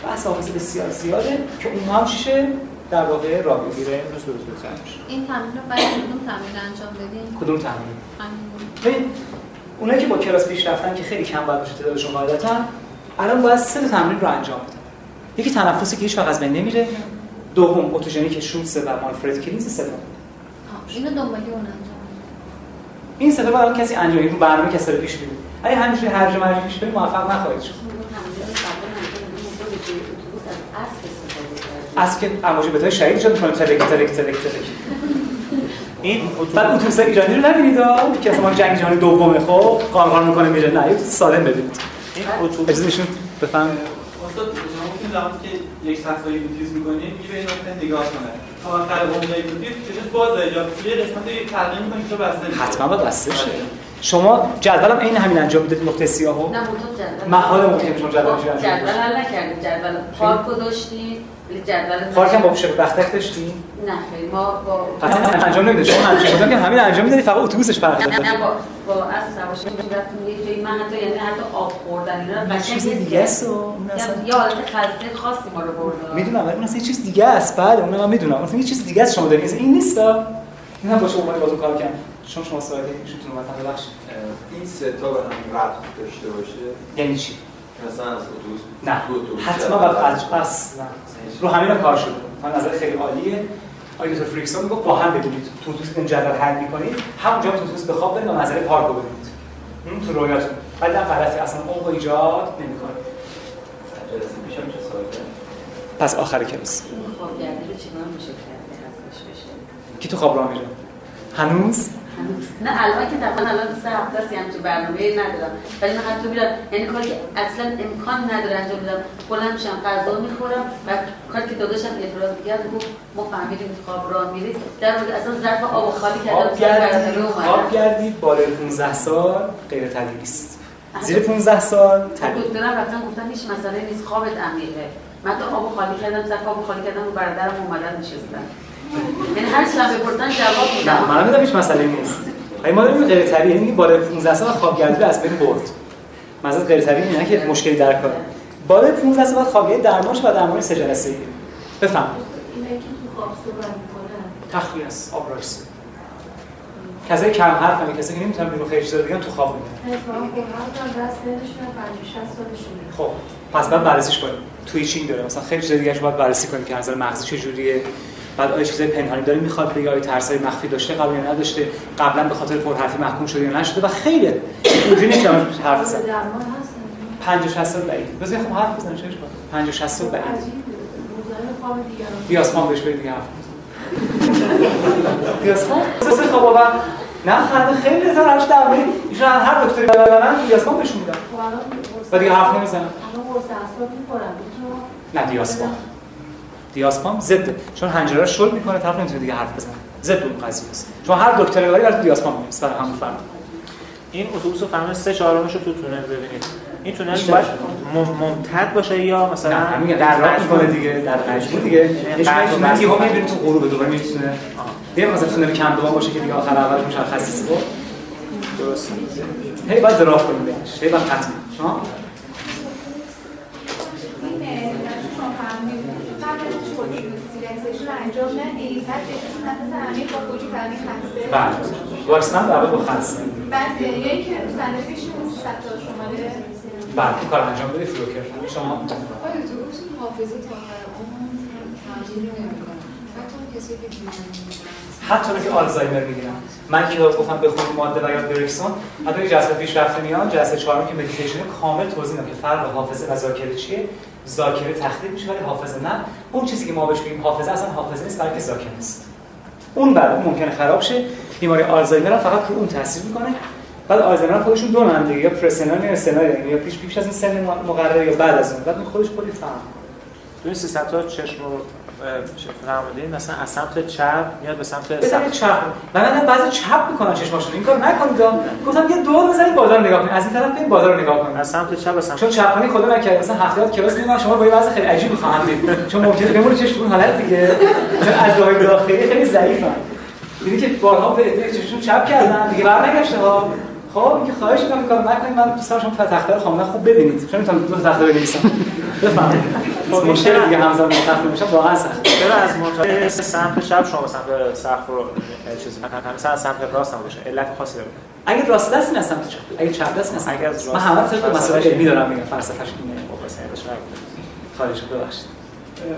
بحث حافظه بسیار زیاده که اون هم چیشه در واقع راه میفته گیره امروز درست. بزنش این تمرین رو باید کدوم تمرین انجام بدین؟ کدوم تمرین؟ همین ببین اونایی که با کلاس پیش رفتن که خیلی کم باید باشه تعدادشون قاعدتا الان باید سه تا تمرین رو انجام بدن. یکی تنفسی که هیچ وقت از بین نمیره. دوم اتوژنیک شوتس و مانفرد کلینز سوم. اینو دنبالی اون انجام. این سه تا الان کسی انجام رو برنامه کسی رو پیش میره اگه همینجوری هرج و مرج پیش بریم موفق نخواهید شد. از که امواج بتای شهید شد می‌کنه تلک تلک تلک تلک این بعد اتوبوس ایرانی رو نبینید ها؟ که اصلا جنگ جهانی دومه خب؟ قانقان می‌کنه میره. نه سالم ببینید. این اتوبوس اجازه میشون بفهم استاد شما که یک صفحه یوتیوب می‌کنید میگه به این نگاه کنه. تا آخر عمر یوتیوب چشش بازه یا یه قسمت یک تغییر می‌کنید که بسته میشه حتما باید بسته شه. شما جدولم عین همین انجام می‌دید نقطه سیاهو؟ نه جدول. محال ممکنه شما جدول خب، انجام جدول بدید. حل نکردیم. جدول پارکو داشتیم ولی جدول پارک هم با شب بختک داشتی نه خیلی ما با حتما انجام نمیده شما همچین بودم که همین انجام می‌دادی فقط اتوبوسش فرق داره نه با با از سواشی رفتیم یه جایی من حتی یعنی حتی آب خوردن اینا قشنگ چیز دیگه است یه حالت خسته خاصی ما رو برد. می‌دونم ولی اون اصلا یه چیز دیگه است. بله اون من می‌دونم اصلا یه چیز دیگه است شما دارید این نیست این هم باشه اومد بازون کار کنم چون شما ساده ایشون مثلا ببخشید. این سه تا به هم ربط داشته باشه؟ یعنی چی؟ مثلا از اتوبوس؟ نه. حتما باید از اصلا رو همین کار شده. من نظر خیلی عالیه. آقای دکتر فریکسون می‌گفت با هم ببینید تو اتوبوس که جدول حل می‌کنید. همونجا تو اتوبوس به خواب برید و نظر پارک رو ببینید. اون تو رویاتون. ولی در غلطی اصلا عمق رو ایجاد نمی‌کنه. پس آخر کلاس. این خوابگردی رو چیکار میشه کرد؟ که کی تو خواب راه میره؟ هنوز؟ نه الان که طبعا الان سه هفته است یه همچین برنامه ندارم. ولی من حتی میرم یعنی کاری که اصلا امکان نداره انجام بدم بلند میشم غذا می‌خورم و کاری که داداشم اعتراض می‌کرد گفت ما فهمیدیم خواب راه میرید در مورد اصلا ظرف آب و خالی کردم خواب گردید بالای 15 سال غیر طبیعی است. زیر 15 سال طبیعی. دکترم رفتن گفتن هیچ مسئله نیست خوابت عمیقه. من تو آب و خالی کردم سر آب خالی کردم و برادرم اومدن نشستن. یعنی هر چی هم بپرسن جواب نه میدم من می‌دونم هیچ مسئله نیست. ولی ما داریم غیر طبیعی یعنی بالای 15 سال خوابگردی از بین برد. مزد غیر طبیعی نه که مشکلی در کار. بالای 15 سال خوابگردی درمان شد و درمان سه جلسه ای بفهم خواب تخلیه است آبرایس کسایی کم حرف هم کسایی که نمی‌تونن بیرون خیلی چیزا بگن تو خواب میگن اتفاقا قرآن هم دست دلشون 50 60 سالشونه خب پس بعد بررسیش کنیم. تویچینگ داره. مثلا خیلی چیزا دیگه باید بررسی کنیم که نظر مغزی چجوریه. بعد آیا چیزای پنهانی داره می‌خواد بگه آیا ترسای مخفی داشته قبل یا نداشته قبلا به خاطر پرحرفی محکوم شده یا نشده؟ و خیلی اینجوری نیست که حرف بزنم هستن 50 60 سال بعید. بذار خب حرف بزنم چه اشکال 50 60 سال بعید. بیاسمان بهش برید دیگه حرف بزن. بیاسمان سه خواب و نه خنده خیلی در مورد ایشون هر دکتری ببرن بیاسمان بهشون میدن خب و دیگه حرف نمی‌زنم. نه دیاسپام دیاسپام ضده چون حنجره رو شل می‌کنه طرف نمی‌تونه دیگه حرف بزنه. ضد اون قضیه است. چون هر دکتری ببری برای دیاسپام میمیسه برای همون فرد. این اتوبوس فهمید سه چهارمش رو تو تونل ببینید. این تونل باید ممتد باشه یا مثلا نه در مجموعه دیگه در مجموع دیگه. یعنی شما یهو می‌بینید تو غروب دوباره می‌تونه دیگه مثلا تونل کم دوام باشه که دیگه آخر اول مشخص نیست. درست. هی باید درافت کنیم هی باید قطع شما انجام ندید بعد بهشون نفس عمیق با فوجی فرمی خسته. بله. واکسن در با خسته. بعد یکی که 300 تا شماره. بله کار انجام بدید فلوکر شما آیا تو حافظه تا اون تغییر نمی‌کنه. حتی کسی که حتی که آلزایمر می‌گیرن. من که گفتم بخونید ماده و یا بریکسون حتی جلسه پیش رفته میان جلسه چهارم که مدیتیشن کامل توضیح میدم که فرق حافظه و ذاکره چیه. ذاکره تخریب میشه ولی حافظه نه. اون چیزی که ما بهش میگیم حافظه اصلا حافظه نیست بلکه ذاکره است. اون بعد ممکنه خراب شه. بیماری آلزایمر فقط رو اون تاثیر می‌کنه. بعد آلزایمر خودشون دو دیگه یا پرسنال یا سنال یا پیش پیش از این سن مقرره یا بعد از اون. بعد خودش کلی فهم. 300 تا چشم فرمودین مثلا از سمت چپ میاد به سمت سمت چپ. من من بعضی چپ می‌کنن چشماشون این کار نکنید گفتم یه دور بزنید بازار نگاه کنید. از این طرف این بازار رو نگاه کنید. از سمت چپ به سمت چون چپانی خدا نکرد. مثلا هفته کلاس می‌دونم شما با یه وضع خیلی عجیبی خواهم دید. چون ممکنه بمونه چشم اون حالت دیگه. چون از راه داخلی خیلی ضعیفن. دیدی که بارها به چشمشون چپ کردن. دیگه برنگشته ها. خب اینکه خواهش می‌کنم کار نکنید. من دوست دارم شما تخته رو کاملا خوب ببینید. چون می‌تونم دو تخته بنویسم. بفهمید مشکل دیگه همزمان تخته میشه واقعا سخت. چرا از منطقه سمت چپ شما سمت سقف رو چیزی مثلا سمت راست هم باشه علت خاصی داره. اگه راست دست نه سمت چپ اگه چپ دست نه اگه از راست من همه طبق مسائل علمی دارم میگم فلسفه‌اش اینه خب بس خواهش ببخشید.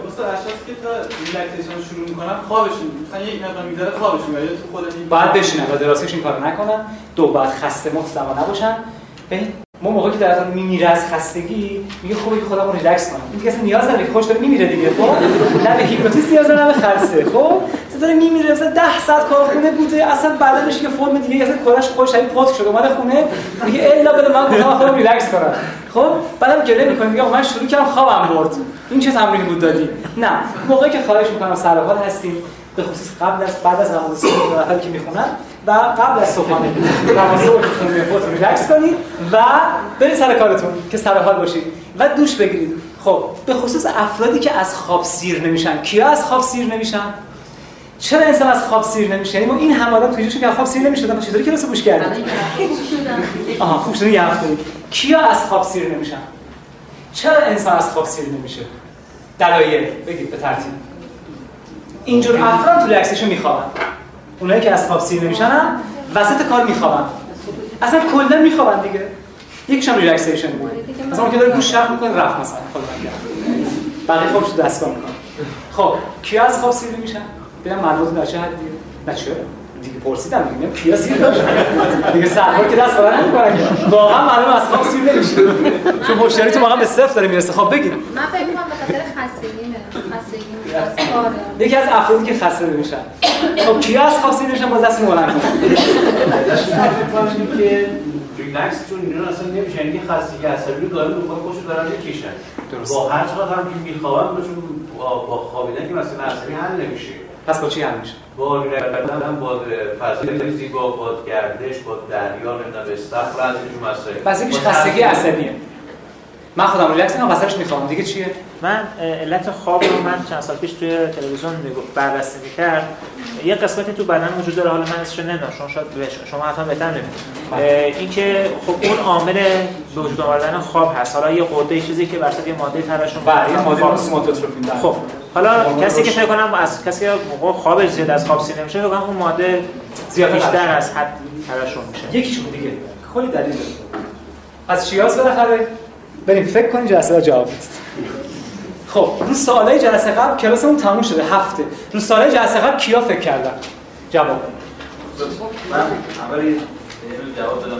استاد اشخاصی که تا ریلکسیشن شروع می‌کنن خوابشون مثلا یک مقدار می‌ذاره خوابشون یا تو خود این بعد بشینن و دراسیش این کارو نکنن دو بعد خسته مطلقا نباشن ما موقعی که در میمیره از خستگی میگه خوبه که خودمو ریلکس کنم این دیگه اصلا نیاز نداره خوش داره میمیره دیگه خب؟ نه به هیپنوتیزم نیاز نه به خسته خب؟ داره میمیره مثلا 10 ساعت کارخونه بوده اصلا بدنش یه فرم دیگه اصلا کلاش خوش شبیه پات شده اومده خونه میگه الا بده من گفتم خودم ریلکس کنم. خب؟ بعدم گله می‌کنه میگه من شروع کردم خوابم برد. این چه تمرینی بود دادی؟ نه. موقعی که خواهش می‌کنم سر حال هستیم به خصوص قبل از بعد از نماز که می‌خونن و قبل از صبحانه نماز خودتون ریلکس کنید و برید سر کارتون که سر حال باشید و دوش بگیرید. خب به خصوص افرادی که از خواب سیر نمیشن. کیا از خواب سیر نمیشن؟ چرا انسان از خواب سیر نمیشه؟ یعنی ما این هم آدم توی که از خواب سیر نمی‌شدن چطوری کلاس گوش کردید آها خوب شده یه هفته کیا از خواب سیر نمیشن؟ چرا انسان از خواب سیر نمیشه؟ دلایل بگید به ترتیب. اینجور افراد تو ریلکسیشن میخوابن. اونایی که از خواب سیر نمیشن هم وسط کار میخوابن. اصلا کلا میخوابن دیگه. یکیشون ریلکسیشن مثلا که داره گوش شرخ می‌کنه رفت مثلا. خود بقیه خوابش دستگاه می‌کنه خب کیا از خواب سیر نمیشن ببین مربوط به چه حدی؟ نه چرا؟ دیگه پرسیدم دیگه کیا سیر داشت دیگه سرها که دست برای نمی‌کنن. واقعا معلومه از خواب سیر نمیشه چون مشتری تو واقعا به صفر داره می‌رسه. خب بگید. من فکر می‌کنم به خاطر خستگی یکی از افرادی که خسته نمیشن. خب کیا از خواب سیر نمیشن؟ باز دست بلند کنن که ریلکس چون اینا اصلا نمیشه یعنی خستگی عصبی رو داره می‌خواد خوشو دارن می‌کشن با هر چقدر هم که میخوابن چون با خوابیدن که مثلا عصبی حل نمیشه. پس با چی حل میشه؟ با رفتن با فضای زیبا با گردش با دریا نمی‌دونم استخر از اینجور مسائل. پس یکیش خستگی عصبیه. من خودم ریلکس می‌کنم وسطش می‌خوام. دیگه چیه؟ من علت خواب رو من چند سال پیش توی تلویزیون بررسی می‌کرد. یه قسمتی تو بدن وجود داره حالا من اسمش نمی‌دونم شما شاید شما حتما بهتر نمی‌دونید اینکه خب اون عامل به وجود آوردن خواب هست. حالا یه قده چیزی که بر یه ماده ترشون بله یه ماده سوماتوتروپین خب حالا کسی که فکر کنم از کسی که خوابش زیاد از خواب سیر نمیشه فکر اون ماده زیاد بیشتر از حد ترشون میشه. یکیشون دیگه. کلی دلیل داره. از چیاز بالاخره؟ بریم فکر کنیم جلسه جواب بدید خب رو سوالای جلسه قبل کلاسمون تموم شده هفته. رو سوالای جلسه قبل کیا فکر کردن؟ جواب. من اول جواب دادم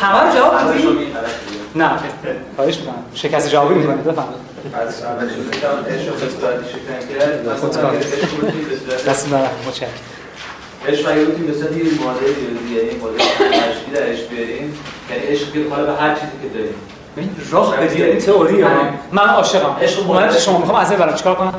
همه رو جواب دادی؟ نه. خواهش می‌کنم. شکست جوابی می‌کنید بفرمایید. از عشق عشق اگه بودیم به صورت یه ماده یعنی ماده تشکیل درش بیاریم. یعنی عشق بیاد به هر چیزی که داریم. راه بدی این تئوری ها من عاشقم عشق من شما می‌خوام از این برام چیکار کنم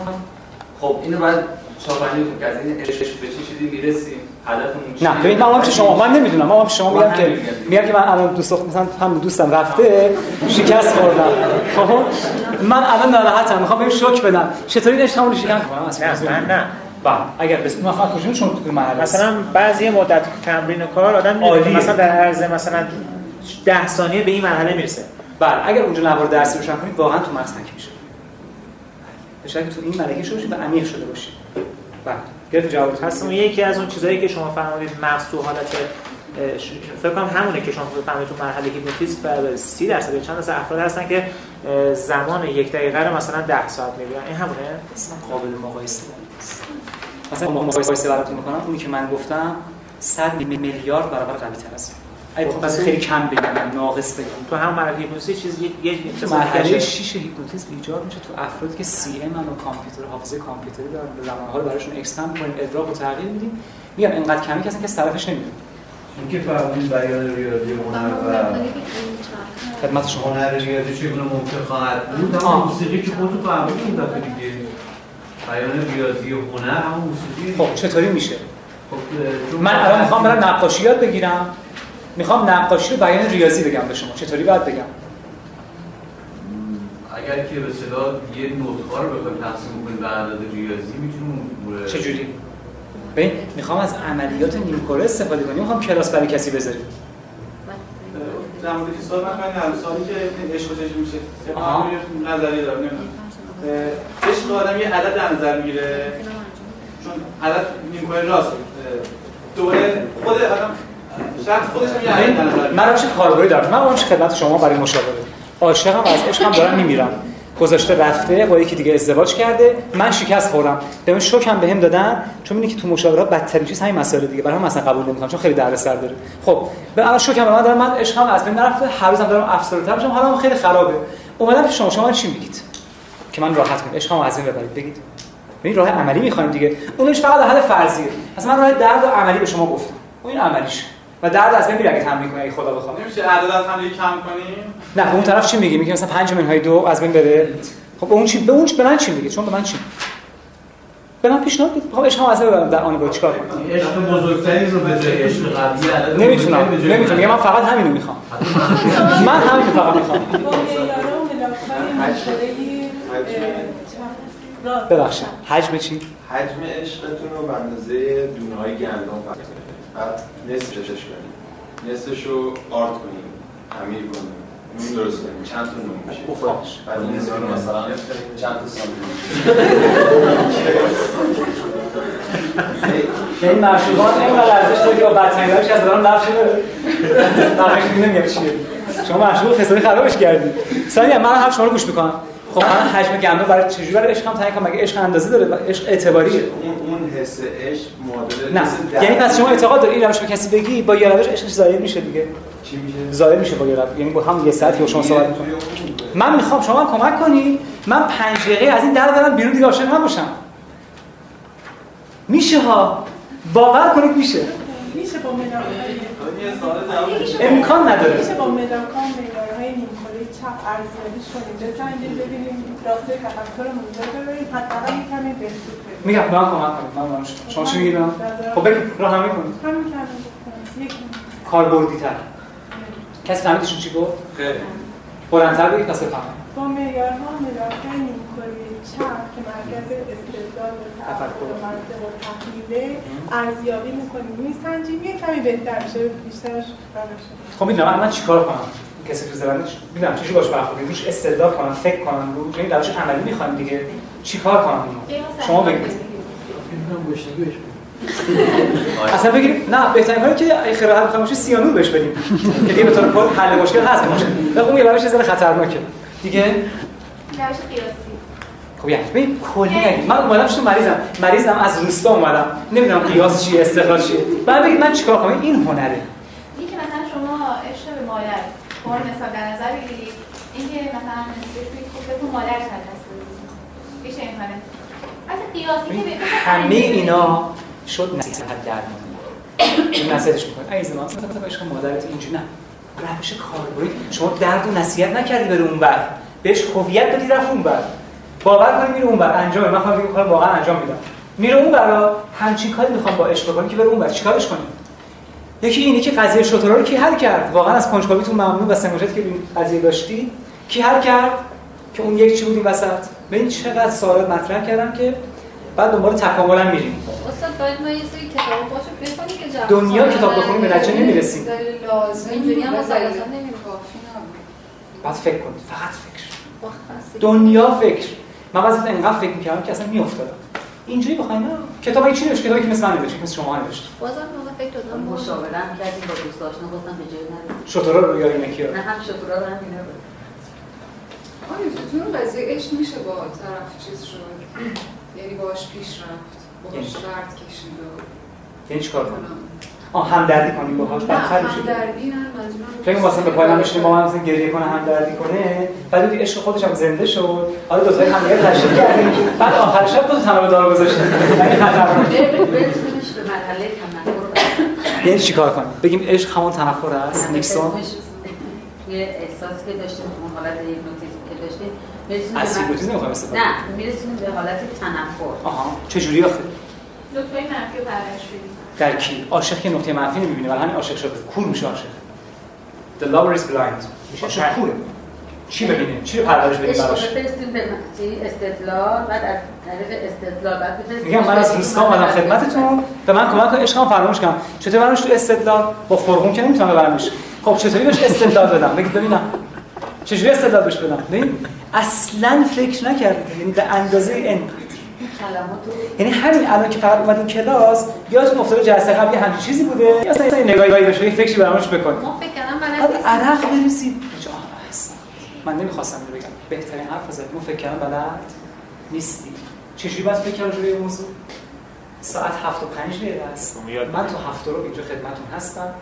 خب اینو بعد کنیم که از این عشق به چه چیزی می‌رسیم هدفمون نه ببین من اون شما من نمی‌دونم من شما میگم که میگم که من الان دوست مثلا هم دوستم رفته شکست خوردم خب من الان ناراحتم می‌خوام بهم شوک بدم چطوری این عشقمو شکست کنم نه من نه بله اگر بس من فقط کجا چون تو مرحله مثلا بعضی مدت تمرین و کار آدم می‌دونه مثلا در عرض مثلا 10 ثانیه به این مرحله می‌رسه بله اگر اونجا نوار درسی روشن کنید واقعا تو مغز تنگ میشه. به شکلی تو این ملکه شده و عمیق شده باشید بله گرفت جواب. هست اون یکی از اون چیزایی که شما فرمودید مغز تو حالت فکر کنم همونه که شما فرمودید تو مرحله هیپنوتیزم 30 درصد چند درصد افراد هستن که زمان یک دقیقه رو مثلا 10 ساعت می‌بینن. این همونه؟ اصلا قابل مقایسه نیست. مثلا ما مقایسه براتون می‌کنم. اونی که من گفتم 100 میلیارد برابر قوی تر است. اگه بخوام خب خیلی کم بگم ناقص بگم. تو هم مرحله هیپنوتیزم چیز یه یه مرحله 6 هیپنوتیزم ایجاد میشه تو افرادی که سی ام و کامپیوتر حافظه کامپیوتری دارن به زمانه رو براشون اکستند کنیم ادراک و تغییر میدیم. میگم اینقدر کمی کسی که طرفش نمی‌دونه. اینکه فرمودید بیان ریاضی هنر و خدمت شما. هنر ریاضی چگونه ممکن خواهد بود؟ موسیقی که خودتون فرمودید این دفعه دیگه بیان ریاضی و هنر هم موسیقی خب چطوری میشه؟ خب من الان می‌خوام برم نقاشی یاد بگیرم. می‌خوام نقاشی رو بیان ریاضی بگم به شما. چطوری باید بگم؟ اگر که به اصطلاح یه نطقه رو بخوایم تقسیم کنیم به اعداد ریاضی می‌تونیم چجوری؟ ببین می‌خوام از عملیات نیم کره استفاده کنیم. می‌خوام کلاس برای کسی بذاریم. در مورد که سوال من کنم سوالی که عشق چجوری میشه. نظری دارم نمی‌دونم. عشق آدم یه عدد در نظر می‌گیره. چون عدد نیم کره راست دوباره خود آدم شخص خودش هم من روش کاربری دارم. من اون خدمت شما برای مشاوره. عاشقم از عشقم دارم میمیرم. گذاشته رفته با یکی دیگه ازدواج کرده من شکست خوردم. به من شوکم بهم دادن چون میگه که تو مشاورات بدترین چیز همین مسائل دیگه. برای هم مثلا قبول نمی‌کنم چون خیلی دردسر داره. خب به الان شوکم به من دارم. من عشقم از بین نرفته هر روزم دارم افسرده‌تر میشم. حالم خیلی خرابه. اومدم که شما. شما چی میگید؟ که من راحت کنم عشقم از این ببرید بگید. این راه عملی می‌خوایم دیگه. اونش فقط حل فرضیه. اصلا من راه درد و عملی به شما گفتم. اون عملیش و درد از بین میره اگه تمرین کنی اگه خدا بخواد. نمیشه عدد از هم کم کنیم؟ نه اون طرف چی میگه میگه مثلا 5 منهای دو از بین بره خب به اون چی به اون به من چی میگه چون به من چی؟ به من پیشنهاد بده. خب هم از ببرم در آن باید چیکار کنم؟ عشق بزرگتری رو بده. عشق عدد نمی‌تونم نمی‌تونم. میگم من فقط همین رو می‌خوام. من همین رو فقط می‌خوام. ببخشید. حجم چی؟ حجم عشقتون رو به اندازه دونه‌های گندم فقط. بعد نصفش کنیم. نصفش رو آرد کنیم. خمیر کنیم. نون درست کنیم. چند تا نون میشه؟ بعد این نصف رو مثلا چند تا این مشروبات اینقدر ارزش داره که با بدتنگاریش از دارم لفظ شده دیگه نمیگم چیه. شما مشروب خساری خرابش کردی. ثانیه من هم شما رو گوش می‌کنم. خب من حجم گندم برای چجوری برای عشقم تعیین کنم؟ مگه عشق اندازه داره عشق اعتباریه؟ اون اون حس عشق معادل نه. یعنی پس شما اعتقاد داری این روش به کسی بگی با یه روش عشقش ظاهر میشه دیگه؟ چی میشه؟ ظاهر میشه با یه روش. یعنی با هم یه ساعت که شما صحبت می‌کنید من می‌خوام شما کمک کنی. من 5 دقیقه از این در برم بیرون دیگه عاشق نباشم. میشه ها؟ باور کنید میشه. میشه با مدارهای امکان نداره. میشه با مدارکان مدارهای نیمکره چپ ارزیابیش کنیم. بسنجیم ببینیم راسته تفکرمون رو ببینیم حداقل کمی بهبود بدیم میگم من کمک کنید من من شما چی میگید خب بگید راهنمایی کنید همین یک کاربردی تر کسی فهمیدشون چی گفت؟ خیلی. بلندتر بگید کسی فهمید با معیارها مدارهای نیمکره چپ که مرکز استدلال و تفکر. و منطق و تحلیله ارزیابی می‌کنیم میسنجیم یه کمی بهتر میشه بیشترش خب می‌دونم. من چیکار کنم؟ کسی تو زبانش می‌دونم. چه باش برخورد روش استدلال کنم فکر کنم رو یعنی روش عملی می‌خوام دیگه. چیکار کنم؟ شما بگید. اصلا بگیم نه بهترین کاری که خیلی راحت بخوام باشه سیانور بهش بدیم. که دیگه به طور کل حل مشکل هست باشه. اون یه روش ذره خطرناکه. دیگه؟ روش قیاسی خب یعنی ببین کلی نگید من اومدم شما مریضم. مریضم از روستا اومدم. نمی‌دونم قیاس چیه استخراج چیه. بعد بگید من چیکار کنم؟ این هنره. این که مثلا شما عشق به مادر شما مثال در نظر بگیرید اینکه مثلا بگو مادر هست؟ قیاسی که همه اینا شد نصیحت درمانی این نصیحتش می‌کنه. ای زمان مثلا عشق مادرت اینجوری نه. روش کاربری شما درد و نصیحت نکردی بره اون بر بهش هویت دادی رفت اون بر باور کنید میره اون بر انجام من خواهم کار واقعا انجام میدم. میره اون برا همچین کاری می‌خوام با عشق بکنی که بره اون برا چیکارش کنی یکی اینی که قضیه شطرا رو کی حل کرد؟ واقعا از کنجکاویتون ممنون و سمجت که این قضیه داشتی. کی حل کرد؟ که اون یک چی بود این وسط. ببین چقدر سوالات مطرح کردم که بعد دنبال تکامل هم میریم. استاد باید ما یه سری کتاب باشو بخونیم که جواب دنیا کتاب بخونیم به نتیجه نمی‌رسیم. لازم اینجوری هم مثلا بعد فکر کن. فقط فکر. دنیا فکر. من واسه انقدر فکر می‌کردم که اصلا میافتادم. اینجوری بخوایم کتابی چی نوشت کتابی که مثل من نوشت مثل شما نوشت بازم موقع فکر دادم مشاوره هم کردیم با دوست آشنا گفتم به جای نره شطرا رو یا اینه کیه نه هم شطرا رو هم اینا بود. آره تو اون قضیه عشق میشه با طرف چیز شد. یعنی باش پیش رفت باش شرط کشید و یعنی چیکار کنم؟ آه همدردی کنیم باهاش بدتر میشه. فکر واسه به پایان بشینه با من مثلا گریه کنه همدردی کنه. بعد دیگه عشق خودش هم زنده شد. حالا دو تایی هم دیگه تشکیل کردیم. بعد آخر شب دو تا دار گذاشتیم یعنی تنفر. یعنی چیکار کنیم؟ بگیم عشق همون تنفر است نیکسون؟ یه احساسی که داشتیم اون حالت هیپنوتیزم که داشتیم از هیپنوتیزم نمی‌خوایم استفاده نه می‌رسیم به حالت تنفر. آها چه جوری آخه نکته منفی رو برش بدیم در کی؟ عاشق که نقطه منفی نمی‌بینه. ولی همین عاشق شده کور میشه عاشق. The lover is blind. میشه عاشق کوره. چی ببینه؟ چی رو پرورش بدیم براش؟ بفرستیم به استدلال بعد از طریق استدلال بعد بفرستیم میگم من از روستا اومدم خدمتتون. به من کمک کن عشقم فراموش کنم. چطوری برامش تو استدلال؟ با فرغون که نمی‌تونم ببرمش. خب چطوری بهش استدلال بدم؟ بگید ببینم. چجوری استدلال بهش بدم؟ ببین اصلا فکر نکردید. یعنی به اندازه این یعنی همین الان که فقط اومدیم کلاس یادتون افتاده جلسه قبل همین چیزی بوده؟ یا اصلا این نگاهی بشه یه فکری برامش بکنید. ما فکر کردم بلد عرق بریزید من نمی‌خواستم اینو بگم. بهترین حرف زدیم فکر کردم بلد نیستی چجوری باید فکر کردم روی موضوع؟ ساعت هفت و پنج دقیقه است. من تو هفت رو اینجا خدمتون هستم.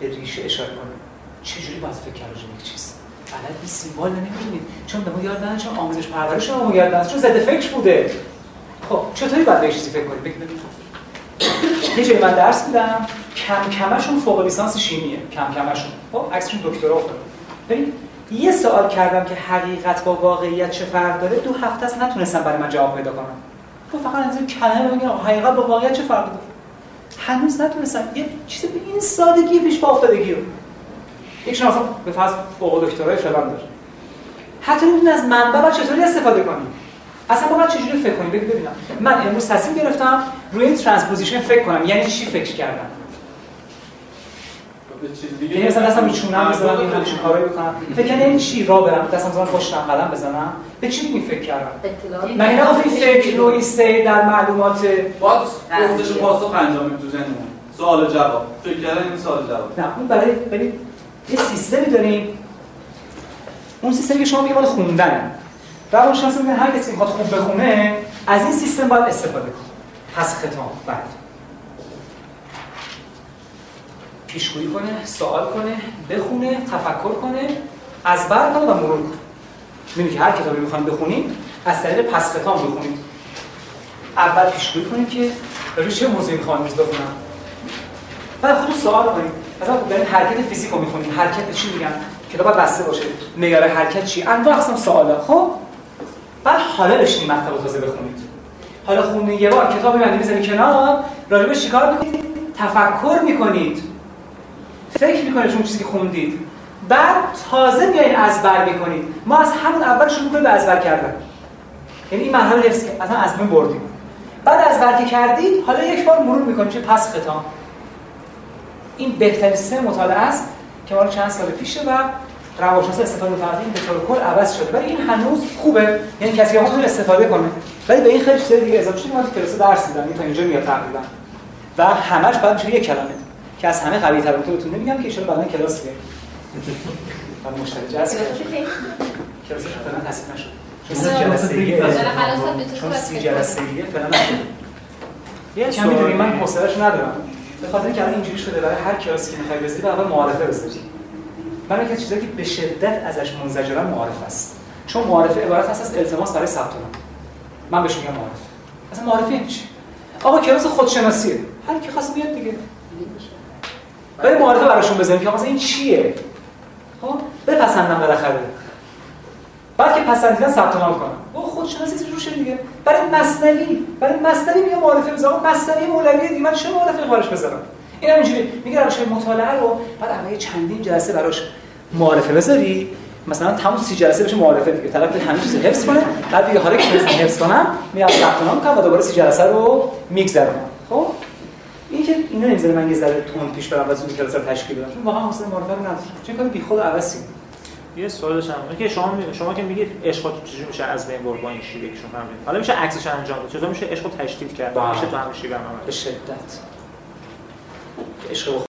به ریشه اشاره کنم. چجوری باید فکر کردم روی چیز؟ بلد نیستیم والا نمی‌دونید چون به ما یاد دادن چون آموزش پرورش ما یاد دادن چون زده فکر بوده. خب چطوری باید به چیزی فکر کنید بگید یه جایی من درس میدم. کم کمشون فوق لیسانس شیمیه. کم کمشون. خب عکسشون دکترا افتاده. ببین یه سوال کردم که حقیقت با واقعیت چه فرق داره. دو هفته است نتونستم برای من جواب پیدا کنم. تو فقط از این کلمه میگم حقیقت با واقعیت چه فرق داره؟ هنوز نتونستم. یه چیزی به این سادگی پیش پا افتادگی رو. یک شما به فرض فوق دکترای فلان داره. حتی نمی‌دونی از منبع باید چطوری استفاده کنیم؟ اصلا باید چجوری فکر کنیم؟ بگید ببینم. من امروز تصمیم گرفتم روی این transposition فکر کنم. یعنی چی فکر کردم؟ یعنی مثلا دستم میچونم بزنم این همچین کاری بکنم. فکر کنم این چی؟ را برم دستم بزنم پشتم قدم بزنم. به چی این فکر کردم؟ مگه نه این فکر نوعی سه در معلومات باید پرسش پاسخ انجام تو ذهنمون. سوال جواب. فکر کردن این سوال جواب. نه اون برای ببین یه سیستمی داریم. اون سیستمی که شما میگه مال خوندنه روانشناس میگن هر کسی می‌خواد خوب بخونه از این سیستم باید استفاده کنه. پس ختام. بعد. پیشگویی کنه سوال کنه بخونه تفکر کنه از کنه و مرور کنه. می‌بینید که هر کتابی می‌خوایم بخونیم از طریق پس ختام بخونید اول پیشگویی کنید که روی چه موضوعی می‌خوام بعد خودتون سوال کنید مثلا دارین حرکت فیزیک رو می‌خونید حرکت چی میگن؟ کتاب بسته باشه. معیار حرکت چی؟ انواع اقسام سوالا. خب؟ بعد حالا بشینید مطلب تازه بخونید حالا خوندین یه بار کتاب رو می‌ذارید کنار. راجبش چیکار می‌کنید؟ تفکر می‌کنید. فکر می‌کنید اون چیزی که خوندید. بعد تازه میایین از بر می‌کنید. ما از همون اول شروع کنیم به از بر کردن. یعنی این مرحله حفظ اصلا از بین بردیم. بعد از بر کردید حالا یک بار مرور می‌کنیم چه پس ختام. این بهترین سیستم مطالعه است که مال چند سال پیشه و روانشناس استفاده کردیم به طور کل عوض شده. ولی این هنوز خوبه. یعنی کسی هم استفاده کنه. ولی به این خیلی چیزای دیگه اضافه شده که کلاس درس میدن تا اینجا میاد تقریبا. و همش بعد میشه یک کلمه. که از همه قوی تر بهتون نمیگم که ان بعدا کلاس بیاریم من مشتری جذب کلاس فعلا تصدیق نشد. چون سی جلسه فعلا نشد. یه کمی می‌دونی من حوصله‌اش ندارم. به خاطر که الان اینجوری شده برای هر کلاسی که می‌خوای بذاری اول معارفه بذاری من یکی چیزایی که به شدت ازش منزجرم معارفه است. چون معارفه عبارت هست از التماس برای ثبت نام. من بهش میگم معارفه. اصلا معارفه این چی؟ آقا کلاس خودشناسیه. هر کی خواست بیاد دیگه. برای معارفه براشون بزنیم که مثلا این چیه؟ خب بپسندم بالاخره. بعد که پسندیدن ثبت نام کنم او خود خودشناسی روشه دیگه. برای مصنوی برای مصنوی میگه معارفه بذارم مصنوی مولوی دیگه. من چه معارفه براش بذارم این هم اینجوری میگه روش مطالعه رو بعد اول چندین جلسه براش معارفه بذاری. مثلا تمام سی جلسه بشه معارفه دیگه. طرف همین چیز حفظ کنه. بعد دیگه حالا که حفظ کنم میاد ثبت نام کنم و دوباره سی جلسه رو میگذرونم خب؟ این که اینا نمی‌ذاره من یه ذره تون پیش برم و زود جلسه تشکیل بدم. واقعا حوصله معارفه رو ندارم چون کار بیخود عوضی یه سوال داشتم. که شما شما که میگید عشق چجوری میشه از بین برد با این شیوه که شما فهمیدید حالا میشه عکسش انجام داد چطور میشه عشق تشدید کرد؟ بله. میشه تو همین شیوه عمل به شدت. عشق